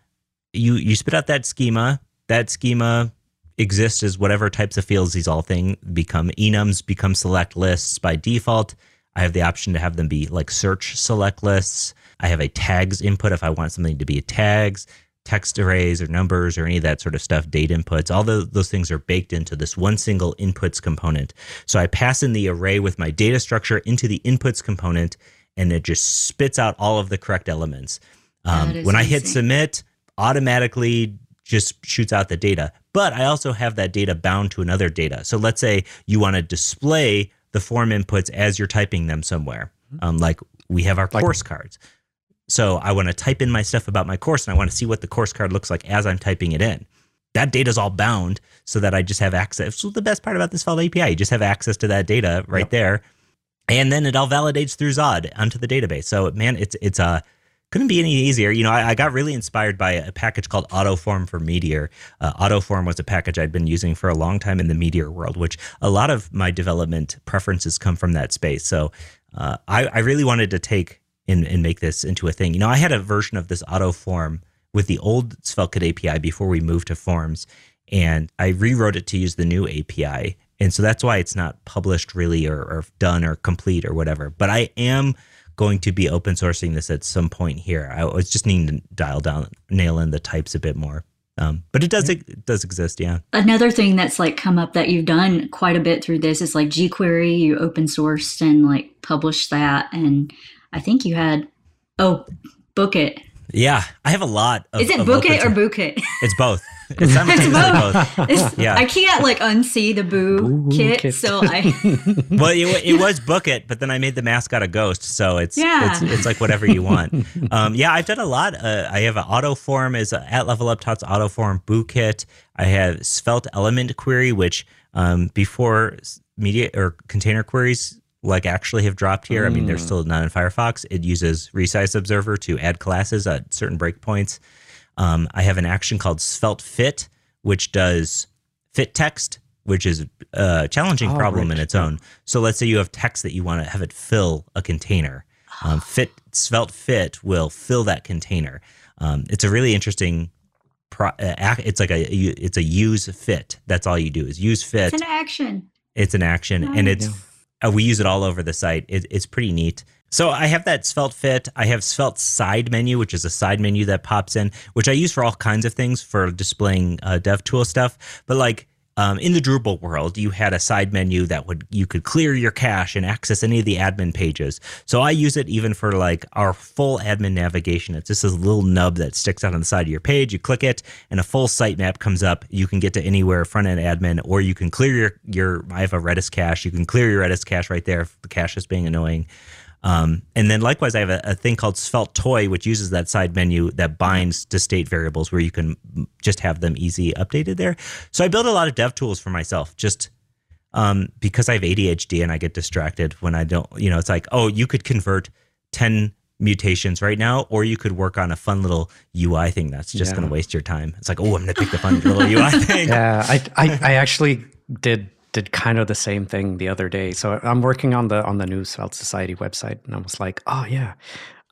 you you spit out that schema. That schema exists as whatever types of fields these all thing become. Enums become select lists by default. I have the option to have them be like search select lists. I have a tags input if I want something to be tags, text arrays or numbers or any of that sort of stuff, date inputs. All the, those things are baked into this one single inputs component. So I pass in the array with my data structure into the inputs component and it just spits out all of the correct elements. Um, when I hit submit, automatically just shoots out the data. But I also have that data bound to another data. So let's say you want to display the form inputs as you're typing them somewhere. Mm-hmm. Um, like we have our like, course cards. So I want to type in my stuff about my course and I want to see what the course card looks like as I'm typing it in. That data is all bound so that I just have access. So the best part about this Svelte API, you just have access to that data right yep. there. And then it all validates through Zod onto the database. So man, it's it's a couldn't be any easier. You know, I, I, got really inspired by a package called Autoform for Meteor. Uh, Autoform was a package I'd been using for a long time in the Meteor world, which a lot of my development preferences come from that space. So uh, I, I, really wanted to take and, and, make this into a thing. You know, I had a version of this Autoform with the old SvelteKit API before we moved to Forms, and I rewrote it to use the new API. And so that's why it's not published really or, or done or complete or whatever. But I am going to be open sourcing this at some point here. I was just needing to dial down, nail in the types a bit more. Um, but it does it does exist, yeah. Another thing that's like come up that you've done quite a bit through this is like gQuery. You open sourced and like published that, and I think you had oh, Book It. Yeah, I have a lot. Of, is it Book It or Book It? It's both. [laughs] It's, it's both. both. It's, yeah. I can't like unsee the boo, boo kit, kit, so I. [laughs] well, it, it, was book it, but then I made the mascot a ghost, so it's yeah. it's, it's like whatever you want. [laughs] um, yeah, I've done a lot. Uh, I have an auto form is at Level Up Tuts auto form boo kit. I have Svelte element query, which um, before media or container queries like actually have dropped here. Mm. I mean, they're mm. still not in Firefox. It uses resize observer to add classes at certain breakpoints. Um, I have an action called Svelte Fit, which does fit text, which is a challenging oh, problem in its own. So let's say you have text that you want to have it fill a container. Um, fit Svelte Fit will fill that container. Um, it's a really interesting. Pro, uh, it's like a it's a use fit. That's all you do is use fit. It's an action. It's an action, nice. and it's uh, we use it all over the site. It, it's pretty neat. So I have that Svelte Fit. I have Svelte Side Menu, which is a side menu that pops in, which I use for all kinds of things for displaying uh, DevTool stuff. But like um, in the Drupal world, you had a side menu that would you could clear your cache and access any of the admin pages. So I use it even for like our full admin navigation. It's just this little nub that sticks out on the side of your page. You click it, and a full sitemap comes up. You can get to anywhere front end admin, or you can clear your your. I have a Redis cache. You can clear your Redis cache right there if the cache is being annoying. Um, and then likewise, I have a, a, thing called Svelte Toy, which uses that side menu that binds to state variables where you can just have them easy updated there. So I build a lot of dev tools for myself just um, because I have ADHD and I get distracted when I don't, you know, it's like, oh, you could convert 10 mutations right now, or you could work on a fun little UI thing that's just yeah. going to waste your time. It's like, oh, I'm going to pick the fun little UI [laughs] thing. Yeah, I, I, I actually did did kind of the same thing the other day. So I'm working on the on the new Svelte Society website, and I was like, oh yeah,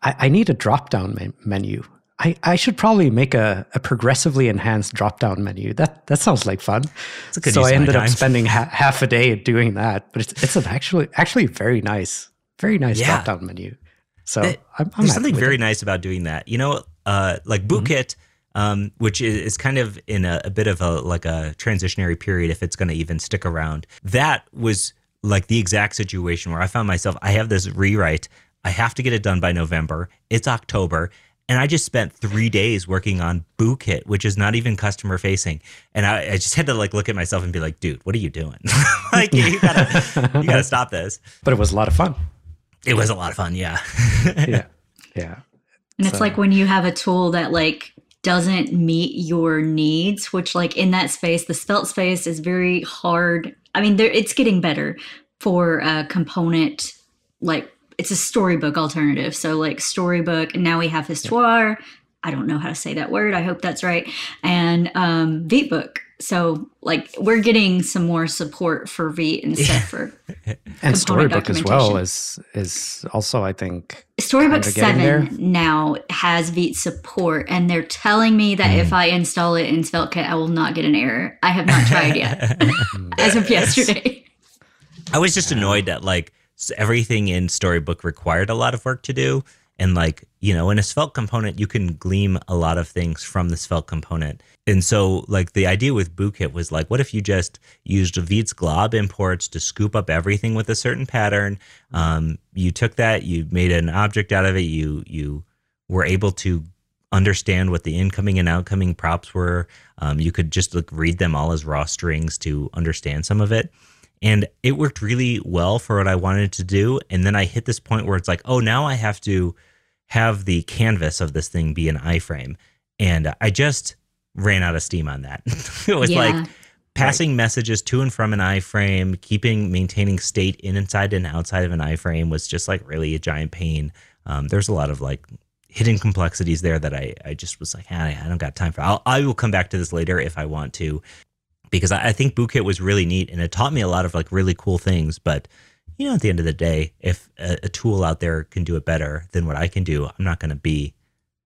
I, I need a drop down me- menu. I, I should probably make a, a progressively enhanced drop down menu. That that sounds like fun. So I ended up spending ha- half a day doing that, but it's it's an actually actually very nice, very nice yeah. drop down menu. So it, I'm, I'm there's something very it. nice about doing that. You know, uh, like mm-hmm. Mm-hmm um, which is, is, kind of in a, a, bit of a like a transitionary period if it's going to even stick around. That was like the exact situation where I found myself. I have this rewrite. I have to get it done by November. It's October. And I just spent three days working on Boo Kit, which is not even customer facing. And I, I, just had to like look at myself and be like, dude, what are you doing? [laughs] like you gotta you gotta stop this. But it was a lot of fun. It was a lot of fun, yeah. [laughs] yeah. Yeah. And it's like when you have a tool that like doesn't meet your needs, which like in that space, the Svelte space is very hard. I mean, there it's getting better for a component like it's a storybook alternative. So like storybook, and now we have Histoire. I don't know how to say that word. I hope that's right. And um, Vitebook. So like we're getting some more support for Vite and stuff for [laughs] and Storybook as well is is also I think Storybook seven now has Vite support, and they're telling me that mm. if I install it in SvelteKit, I will not get an error. I have not tried yet, [laughs] as of yesterday. I was just annoyed that like everything in Storybook required a lot of work to do, and like, you know, in a Svelte component, you can glean a lot of things from the Svelte component. And so, like, the idea with BooKit was like, what if you just used Vite's glob imports to scoop up everything with a certain pattern? Um, you took that, you made an object out of it, you, you were able to understand what the incoming and outgoing props were. Um, you could just like read them all as raw strings to understand some of it. And it worked really well for what I wanted to do. And then I hit this point where it's like, oh, now I have to have the canvas of this thing be an iframe. And I just ran out of steam on that. [laughs] it was yeah. like passing right. messages to and from an iframe, keeping maintaining state in inside and outside of an iframe was just like really a giant pain. Um, there's a lot of like hidden complexities there that I, I just was like, ah, I don't got time for. I'll, I will come back to this later if I want to, because I, I think BooKit was really neat and it taught me a lot of like really cool things. But you know, at the end of the day, if a, a tool out there can do it better than what I can do, I'm not going to be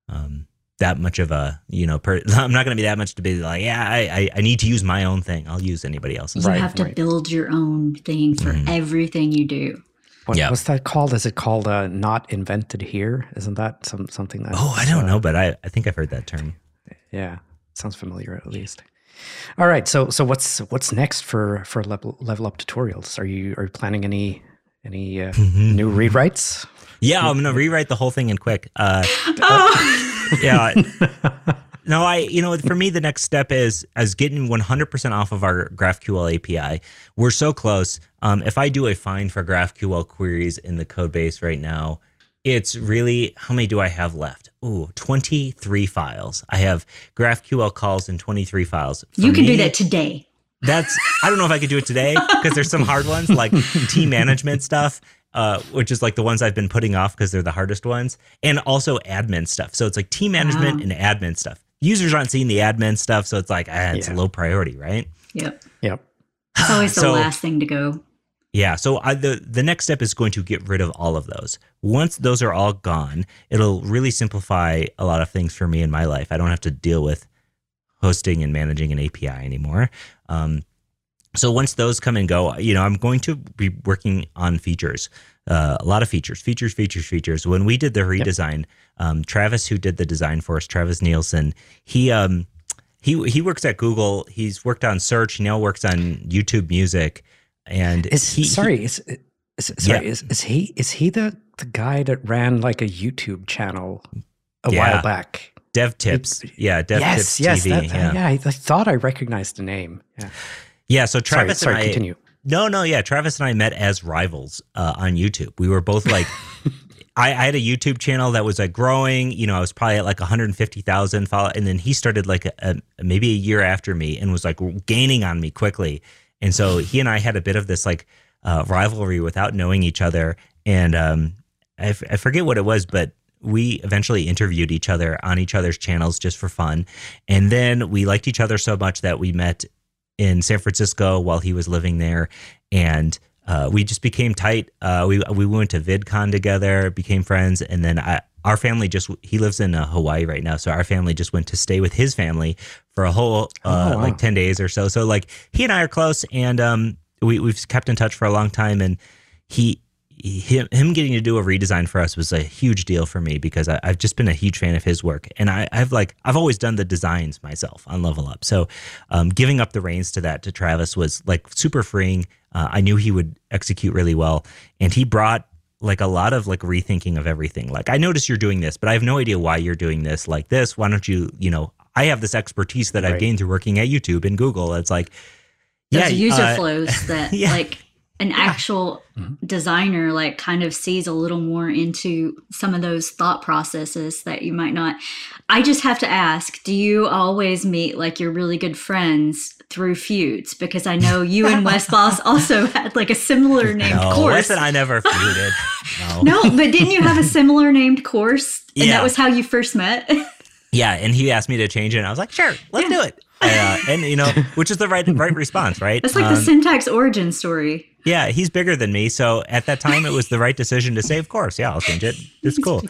um, that much of a, you know, per, [laughs] I'm not going to be that much to be like, yeah, I, I, need to use my own thing. I'll use anybody else's. You right, have to right. build your own thing for mm-hmm. everything you do. What, yep. What's that called? Is it called uh, "not invented here"? Isn't that some something that? Oh, I don't uh, know, but I, I think I've heard that term. Yeah, sounds familiar at least. All right, so so what's what's next for for level level up tutorials? Are you are you planning any any uh, mm-hmm. new rewrites? Yeah, I'm gonna rewrite the whole thing in Qwik. Uh, [gasps] oh. yeah. [laughs] No, I you know for me the next step is as getting 100% off of our GraphQL API. We're so close. Um, if I do a find for GraphQL queries in the code base right now, it's really how many do I have left? Ooh, 23 files. I have GraphQL calls in 23 files. For you can me, do that today. That's I don't know if I could do it today because there's some hard ones like [laughs] team management stuff, uh, which is like the ones I've been putting off because they're the hardest ones, and also admin stuff. So it's like team management wow. and admin stuff. Users aren't seeing the admin stuff, so it's like ah, it's yeah. low priority, right? Yep. Yep. It's always the so, last thing to go. Yeah. So I, the the next step is going to get rid of all of those. Once those are all gone, it'll really simplify a lot of things for me in my life. I don't have to deal with hosting and managing an API anymore. Um, so once those come and go, you know, I'm going to be working on features, uh, a lot of features, features, features, features. When we did the redesign, yep. um, Travis, who did the design for us, Travis Neilson, he um, he he works at Google. He's worked on search. He now works on YouTube Music. And is he, sorry, he, is, is, sorry, yeah. is, is he is he the the guy that ran like a YouTube channel a yeah. while back? Dev Tips, yeah, Dev yes, Tips yes, TV. That, yeah, yeah I, I, thought I recognized the name. Yeah, yeah. So Travis sorry, sorry and I, continue. No, no, yeah. Travis and I met as rivals uh, on YouTube. We were both like, [laughs] I, I, had a YouTube channel that was like growing. You know, I was probably at like 150,000 followers, and then he started like a, a, maybe a year after me and was like gaining on me quickly. And so he and I had a bit of this like uh, rivalry without knowing each other. And um, I, f- I forget what it was, but we eventually interviewed each other on each other's channels just for fun. And then we liked each other so much that we met in San Francisco while he was living there. And uh, we just became tight. Uh, we we went to VidCon together, became friends, and then I, our family just he lives in uh, Hawaii right now, so our family just went to stay with his family for a whole uh, oh, wow. like ten days or so. So like he and I are close, and um, we we've kept in touch for a long time, and he. Him, him getting to do a redesign for us was a huge deal for me because I, have just been a huge fan of his work, and I, have like I've always done the designs myself on Level Up. So, um, giving up the reins to that to Travis was like super freeing. Uh, I knew he would execute really well, and he brought like a lot of like rethinking of everything. Like I notice you're doing this, but I have no idea why you're doing this like this. Why don't you, you know, I have this expertise that right. I've gained through working at YouTube and Google. It's like yeah, user uh, flows [laughs] that yeah. like an yeah. actual mm-hmm. designer like kind of sees a little more into some of those thought processes that you might not. I just have to ask, do you always meet like your really good friends through feuds? Because I know you and Wes [laughs] Bos also had like a similar named no, course. Wes and I never feuded. [laughs] No. no, but didn't you have a [laughs] similar named course? And yeah. that was how you first met? yeah, and he asked me to change it, and I was like, sure, let's yeah. do it. Uh, and you know, which is the right right response, right? It's like um, the syntax origin story. Yeah, he's bigger than me, so at that time it was the right decision to say, of course, yeah, I'll change it. It's cool.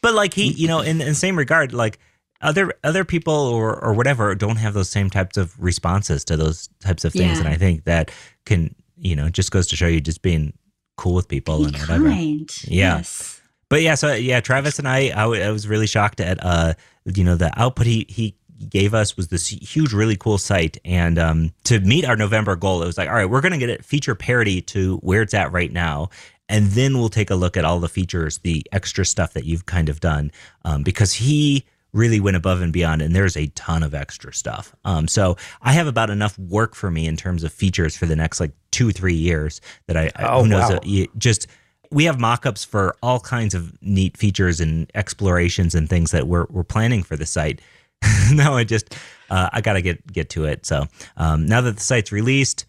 But like he, you know, in in the same regard, like other other people or or whatever don't have those same types of responses to those types of things, yeah. and I think that can, you know, just goes to show you just being cool with people Be and whatever. Kind. Yeah. Yes. But yeah, so yeah, Travis and I, I, w- I was really shocked at, uh, you know, the output he he gave us was this huge, really cool site. And um, to meet our November goal, it was like, all right, we're going to get it feature parity to where it's at right now. And then we'll take a look at all the features, the extra stuff that you've kind of done. Um, because he really went above and beyond, and there's a ton of extra stuff. Um, so I have about enough work for me in terms of features for the next like two, three years that I, oh, who knows, wow. uh, just we have mock-ups for all kinds of neat features and explorations and things that we're, we're planning for the site [laughs] now I just uh, I gotta get get to it. So um, now that the site's released,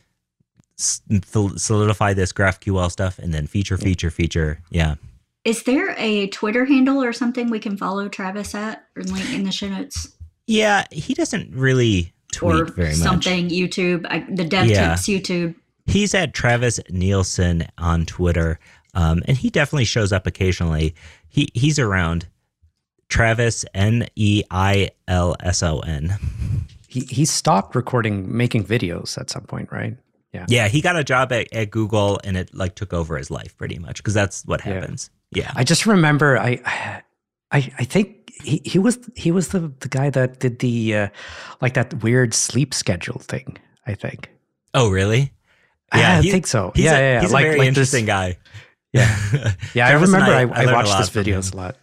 solidify this GraphQL stuff, and then feature, feature, feature. Yeah. Is there a Twitter handle or something we can follow Travis at or link in the show notes? Yeah, he doesn't really tweet or very much. Something YouTube, I, the Dev yeah. Tips YouTube. He's at Travis Neilson on Twitter, um, and he definitely shows up occasionally. He he's around. Travis N E I L S O N. He he stopped recording making videos at some point, right? Yeah. Yeah, he got a job at, at Google and it like took over his life pretty much because that's what happens. Yeah. Yeah. I just remember I [sighs] I I think he, he was he was the the guy that did the uh, like that weird sleep schedule thing. I think. Oh really? Yeah, I think so. Yeah, a, yeah, yeah. He's like, a very like interesting this, guy. [laughs] Yeah, [laughs] yeah. I remember I, I, a watched his videos a lot.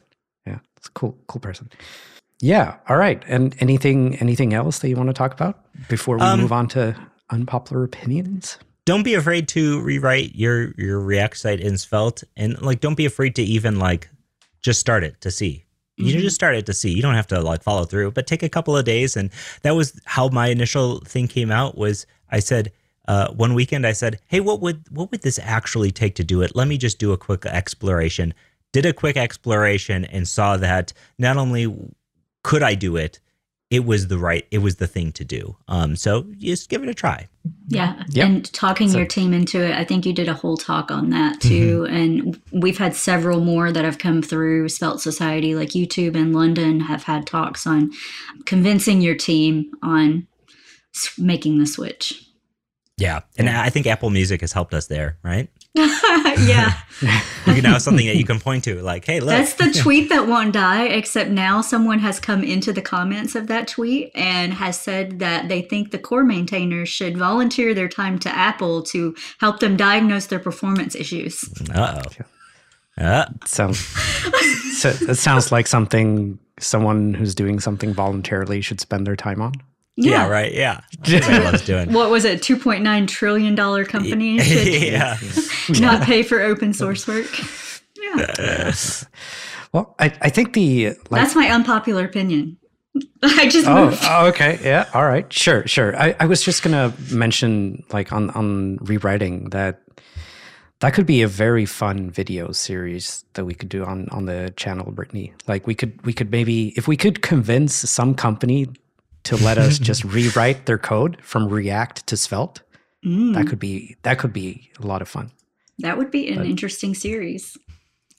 Yeah, it's a cool, cool person. Yeah. All right. And anything, anything else that you want to talk about before we Um, move on to unpopular opinions? Don't be afraid to rewrite your your React site in Svelte, and like don't be afraid to even like just start it to see. You Mhm. just start it to see. You don't have to like follow through, but take a couple of days. And that was how my initial thing came out. Was I said uh, one weekend I said, "Hey, what would what would this actually take to do it? Let me just do a quick exploration." Did a quick exploration and saw that not only could I do it, it was the right, it was the thing to do. Um, so just give it a try. Yeah. Yep. And talking So- your team into it, I think you did a whole talk on that too. And we've had several more that have come through Svelte Society, like YouTube and London have had talks on convincing your team on making the switch. Yeah, and I think Apple Music has helped us there, right? [laughs] yeah. [laughs] You can now something that you can point to, like, "Hey, look." That's the [laughs] tweet that won't die, except now someone has come into the comments of that tweet and has said that they think the core maintainers should volunteer their time to Apple to help them diagnose their performance issues. Uh oh. Uh, Sounds. so it sounds like something someone who's doing something voluntarily should spend their time on. Yeah. right. Yeah. [laughs] That's what I was doing. What was it? Two point nine trillion dollar company [laughs] should yeah. [laughs] not pay for open source work. Yeah, Well, I, I think the like. that's my unpopular opinion. I just Oh, moved. oh, okay. Yeah. All right. Sure. Sure. I, I was just gonna mention, like, on on rewriting that that could be a very fun video series that we could do on on the channel, Brittany. Like, we could we could maybe if we could convince some company to let us just [laughs] rewrite their code from React to Svelte, Mm, that could be that could be a lot of fun. that would be an but- interesting series.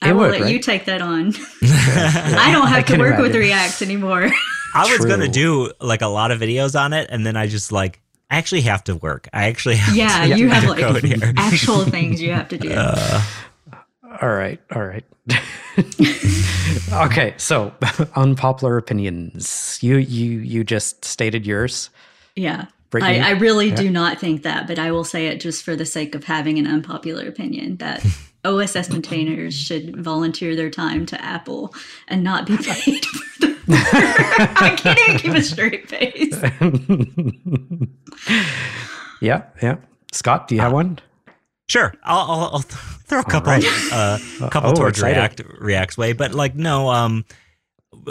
I will would, let you take that on. [laughs] [laughs] I don't I have to can work with. React anymore. I was gonna do like a lot of videos on it, and then I just like I actually have to work. I actually have yeah, to you have like actual things you have to do. Uh, All right. All right. [laughs] okay. So, [laughs] unpopular opinions. You you you just stated yours. yeah. Brittany? I, I really Yeah. do not think that, but I will say it just for the sake of having an unpopular opinion that [laughs] OSS maintainers should volunteer their time to Apple and not be paid for the I can't even keep a straight face. yeah. Yeah. Scott, do you have uh, one? Sure, I'll, I'll, I'll throw a couple, right. uh, [laughs] couple Oh, towards. React React's way, but like no, um,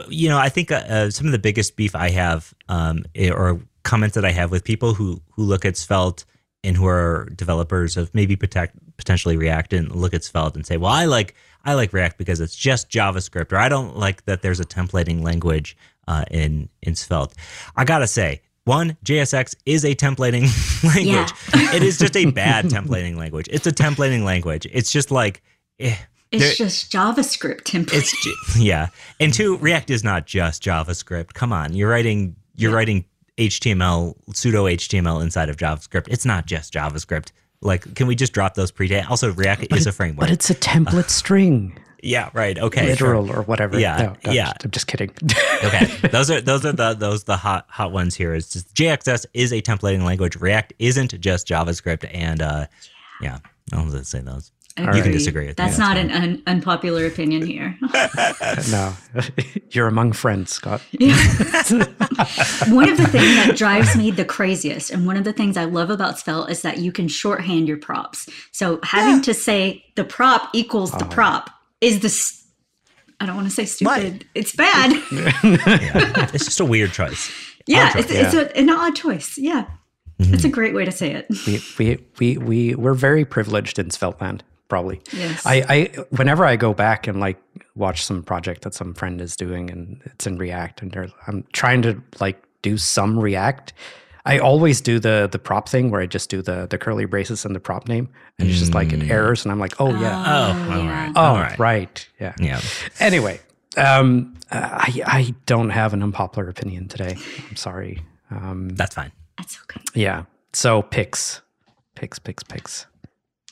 you know, I think uh, uh, some of the biggest beef I have, um, or comments that I have with people who who look at Svelte and who are developers of maybe protect, potentially React and look at Svelte and say, well, I like I like React because it's just JavaScript, or I don't like that there's a templating language uh, in in Svelte. I gotta say, one, JSX is a templating [laughs] language. it is just a bad [laughs] templating language. It's a templating language. It's just like, eh, It's just JavaScript template. it's ju- yeah. And two, React is not just JavaScript. Come on, you're writing you're writing HTML pseudo HTML inside of JavaScript. It's not just JavaScript. Like, can we just drop those pre? Also, React is a framework. But it's a template string, yeah, right. Okay, sure. literal or whatever. Yeah, No, no, yeah. I'm just kidding. [laughs] okay those are those are the those the hot hot ones here is just jxs is a templating language react isn't just javascript and uh yeah i'll just say those you can disagree with me, That's that's not an un- unpopular opinion here. [laughs] no, [laughs] you're among friends, Scott. one of the things that drives me the craziest, and one of the things I love about Svelte is that you can shorthand your props. So having to say the prop equals the Oh. prop is the. I don't want to say stupid. It's bad. [laughs] yeah. it's just a weird choice [laughs] yeah, it's, it's a, an odd choice. Yeah, mm-hmm. it's a great way to say it. We we we we we're very privileged in Svelteland. Probably. Yes. I, I whenever I go back and like watch some project that some friend is doing and it's in React and they're, I'm trying to like do some React. I always do the the prop thing where I just do the the curly braces and the prop name and it's just like it errors and I'm like, oh yeah, oh all yeah. right oh all right right, yeah. yeah Anyway, um, I I don't have an unpopular opinion today. I'm sorry. Um, that's fine That's okay. yeah. So picks, picks, picks, picks.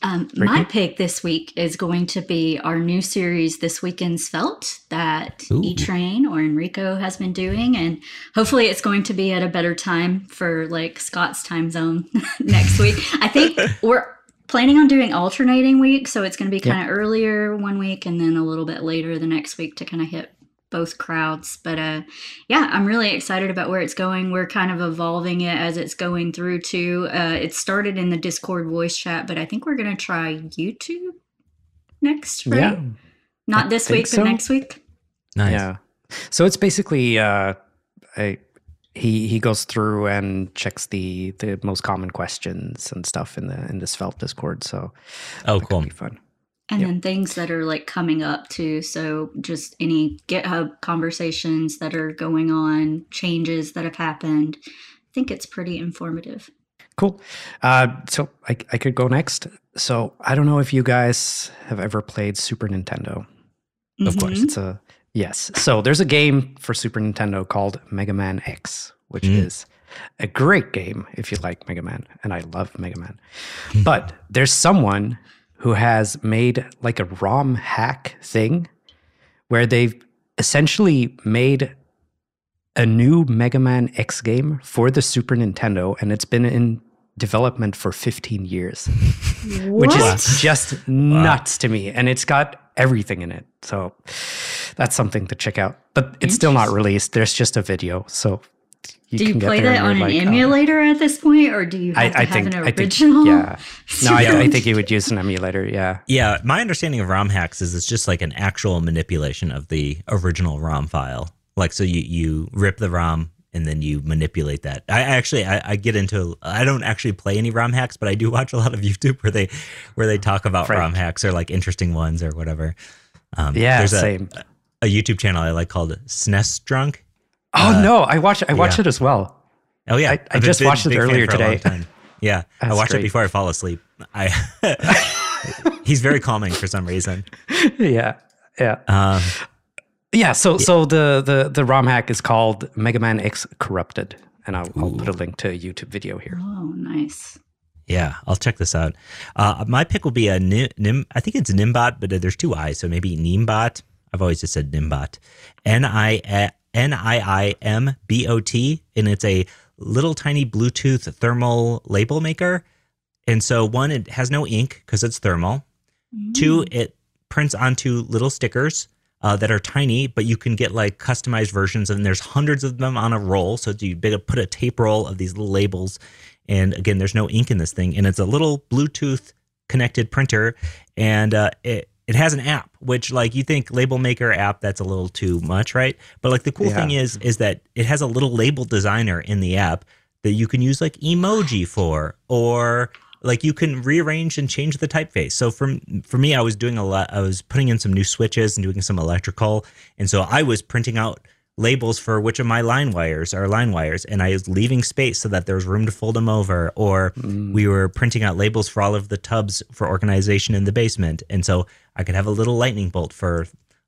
Um, my pick this week is going to be our new series, This Week in Svelte, that E Train or Enrico has been doing. And hopefully it's going to be at a better time for like Scott's time zone [laughs] next week. I think [laughs] we're planning on doing alternating weeks. So it's going to be kind of earlier one week and then a little bit later the next week to kind of hit both crowds. But uh, yeah, I'm really excited about where it's going. We're kind of evolving it as it's going through too. Uh, it started in the Discord voice chat, but I think we're gonna try YouTube next, right? Yeah, Not I this week, so. but next week. Nice. Yeah. So it's basically uh, a, he he goes through and checks the the most common questions and stuff in the in this Svelte Discord. So oh, cool, be fun and yep. then things that are like coming up too. So just any github conversations that are going on changes that have happened. I think it's pretty informative. Cool. Uh, so I, I could go next. So i don't know if you guys have ever played super nintendo. Mm-hmm. of course it's a yes. So there's a game for super nintendo called mega man x which mm. is a great game if you like mega man and i love mega man. But there's someone who has made like a ROM hack thing where they've essentially made a new Mega Man X game for the Super Nintendo, and it's been in development for 15 years, [laughs] which is just nuts to me. And it's got everything in it. So that's something to check out. But it's still not released. There's just a video. So you do you play that on an like, um, emulator um, at this point, or do you have I, to I have think, an original? Think, yeah, [laughs] no, I, I, think you would use an emulator. Yeah, yeah. My understanding of ROM hacks is it's just like an actual manipulation of the original ROM file. Like, so you you rip the ROM and then you manipulate that. I actually I, I, get into I don't actually play any ROM hacks, but I do watch a lot of YouTube where they where they talk about Frank. ROM hacks or like interesting ones or whatever. Um, yeah, there's a. A YouTube channel I like called SNES Drunk Oh uh, no, I watch I watch yeah. it as well. Oh yeah, I, I just been, watched it earlier today. Yeah, [laughs] I watch great. it before I fall asleep. I [laughs] he's very calming for some reason. [laughs] Yeah, yeah. Um, yeah, so yeah. so the the the ROM hack is called Mega Man X Corrupted, and I'll, I'll, put a link to a YouTube video here. Oh, nice. Yeah, I'll check this out. Uh, my pick will be a Nim. I think it's Nimbot, but there's two I's, so maybe Nimbot. I've always just said Nimbot. N I N I I M B O T, and it's a little tiny Bluetooth thermal label maker. And so, one, it has no ink because it's thermal. Mm. Two, it prints onto little stickers uh, that are tiny, but you can get like customized versions, and there's hundreds of them on a roll. So you put a tape roll of these little labels, and again, there's no ink in this thing, and it's a little Bluetooth connected printer, and uh, it it has an app which like you think label maker app that's a little too much right but like the cool yeah. thing is is that it has a little label designer in the app that you can use like emoji for or like you can rearrange and change the typeface so for for me i was doing a lot i was putting in some new switches and doing some electrical and so i was printing out labels for which of my line wires are line wires and I was leaving space so that there was room to fold them over or mm. we were printing out labels for all of the tubs for organization in the basement and so I could have a little lightning bolt for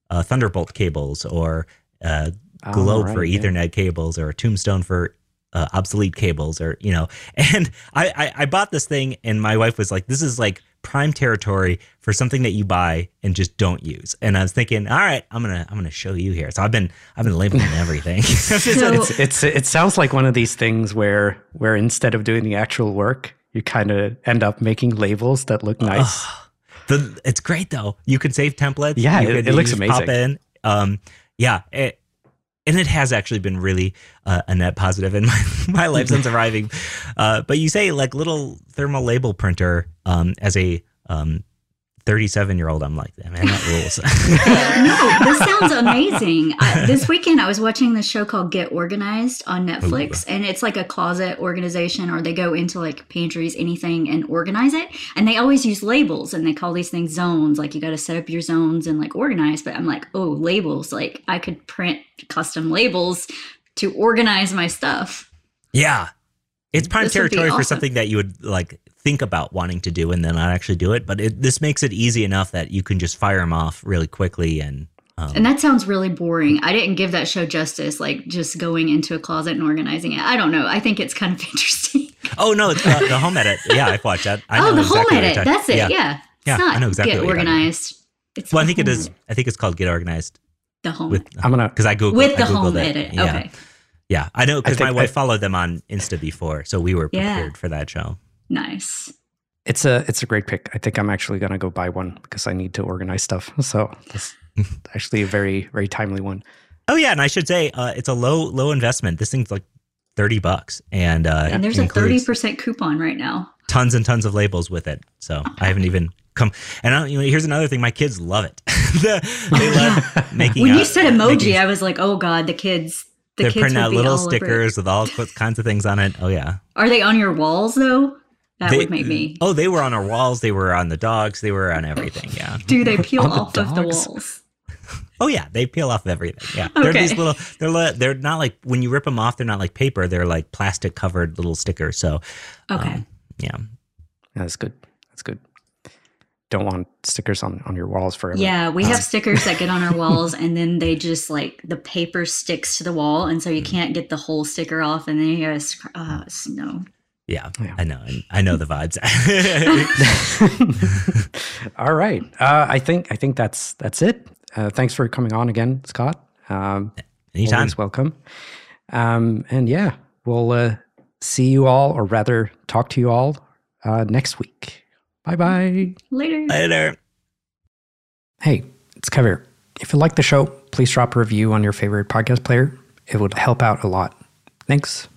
uh, thunderbolt cables or a globe right, for ethernet yeah. cables or a tombstone for uh, obsolete cables or you know [laughs] and I, I i bought this thing and my wife was like this is like prime territory for something that you buy and just don't use. And I was thinking, all right, I'm gonna I'm gonna show you here. So I've been I've been labeling [laughs] everything. so, [laughs] it's, it's it sounds like one of these things where where instead of doing the actual work, you kind of end up making labels that look nice. Uh, the, it's great though. You can save templates. Yeah, it, it looks amazing. Pop in. Um, yeah, it, and it has actually been really uh, a net positive in [laughs] my, my life since arriving. Uh, but you say like little thermal label printer um, as a um, 37 year old, I'm like, man, that rules. [laughs] [laughs] no, this sounds amazing. I, this weekend, I was watching this show called Get Organized on Netflix, Ooh. and it's like a closet organization, or they go into like pantries, anything, and organize it. And they always use labels, and they call these things zones. Like you got to set up your zones and like organize. But I'm like, oh, labels. Like I could print custom labels to organize my stuff. Yeah. It's prime this territory awesome. for something that you would like think about wanting to do and then not actually do it. But it, this makes it easy enough that you can just fire them off really quickly and Um, and that sounds really boring. I didn't give that show justice, like just going into a closet and organizing it. I don't know. I think it's kind of [laughs] interesting. oh no, it's uh, the home edit. Yeah, I've watched that. I oh, the exactly home edit. That's it. Yeah, yeah. It's yeah, not I know exactly get organized. It's well, I think it is. I think it's called get organized. The home. With, I'm gonna because I googled with the googled home it. edit. Yeah. Okay. Yeah, I know because my wife I, followed them on Insta before, so we were prepared yeah. for that show. Nice. It's a it's a great pick. I think I'm actually gonna go buy one because I need to organize stuff. [laughs] So it's [laughs] actually a very very timely one. Oh yeah, and I should say uh, it's a low low investment. This thing's like thirty bucks, and uh, and there's a thirty percent coupon right now. Tons and tons of labels with it. So I haven't even come. And I, you know, here's another thing: my kids love it. [laughs] the, they love making. When you said emoji, making, I was like, oh god, the kids the They're printing out little stickers with all kinds of things on it. Oh yeah. Are they on your walls though? That they, would make me. Oh, they were on our walls. They were on the dogs. They were on everything. Yeah. [laughs] Do they peel off the of the walls? [laughs] Oh yeah, they peel off everything. Yeah, okay. they're these little. They're they're not like when you rip them off. They're not like paper. They're like plastic covered little stickers. So, okay, um, yeah, that's good. That's good don't want stickers on, on your walls forever. Yeah, we have [laughs] stickers that get on our walls and then they just like the paper sticks to the wall and so you can't get the whole sticker off and then you gotta uh, no. Yeah, yeah, I know. I know the vibes. [laughs] [laughs] All right. Uh, I think I think that's that's it. Uh, thanks for coming on again, Scott. Um, Anytime. Always welcome. Um, and yeah, we'll uh, see you all, or rather, talk to you all uh, next week. Bye bye. Later. Later. Hey, it's Kevin. If you like the show, please drop a review on your favorite podcast player. It would help out a lot. Thanks.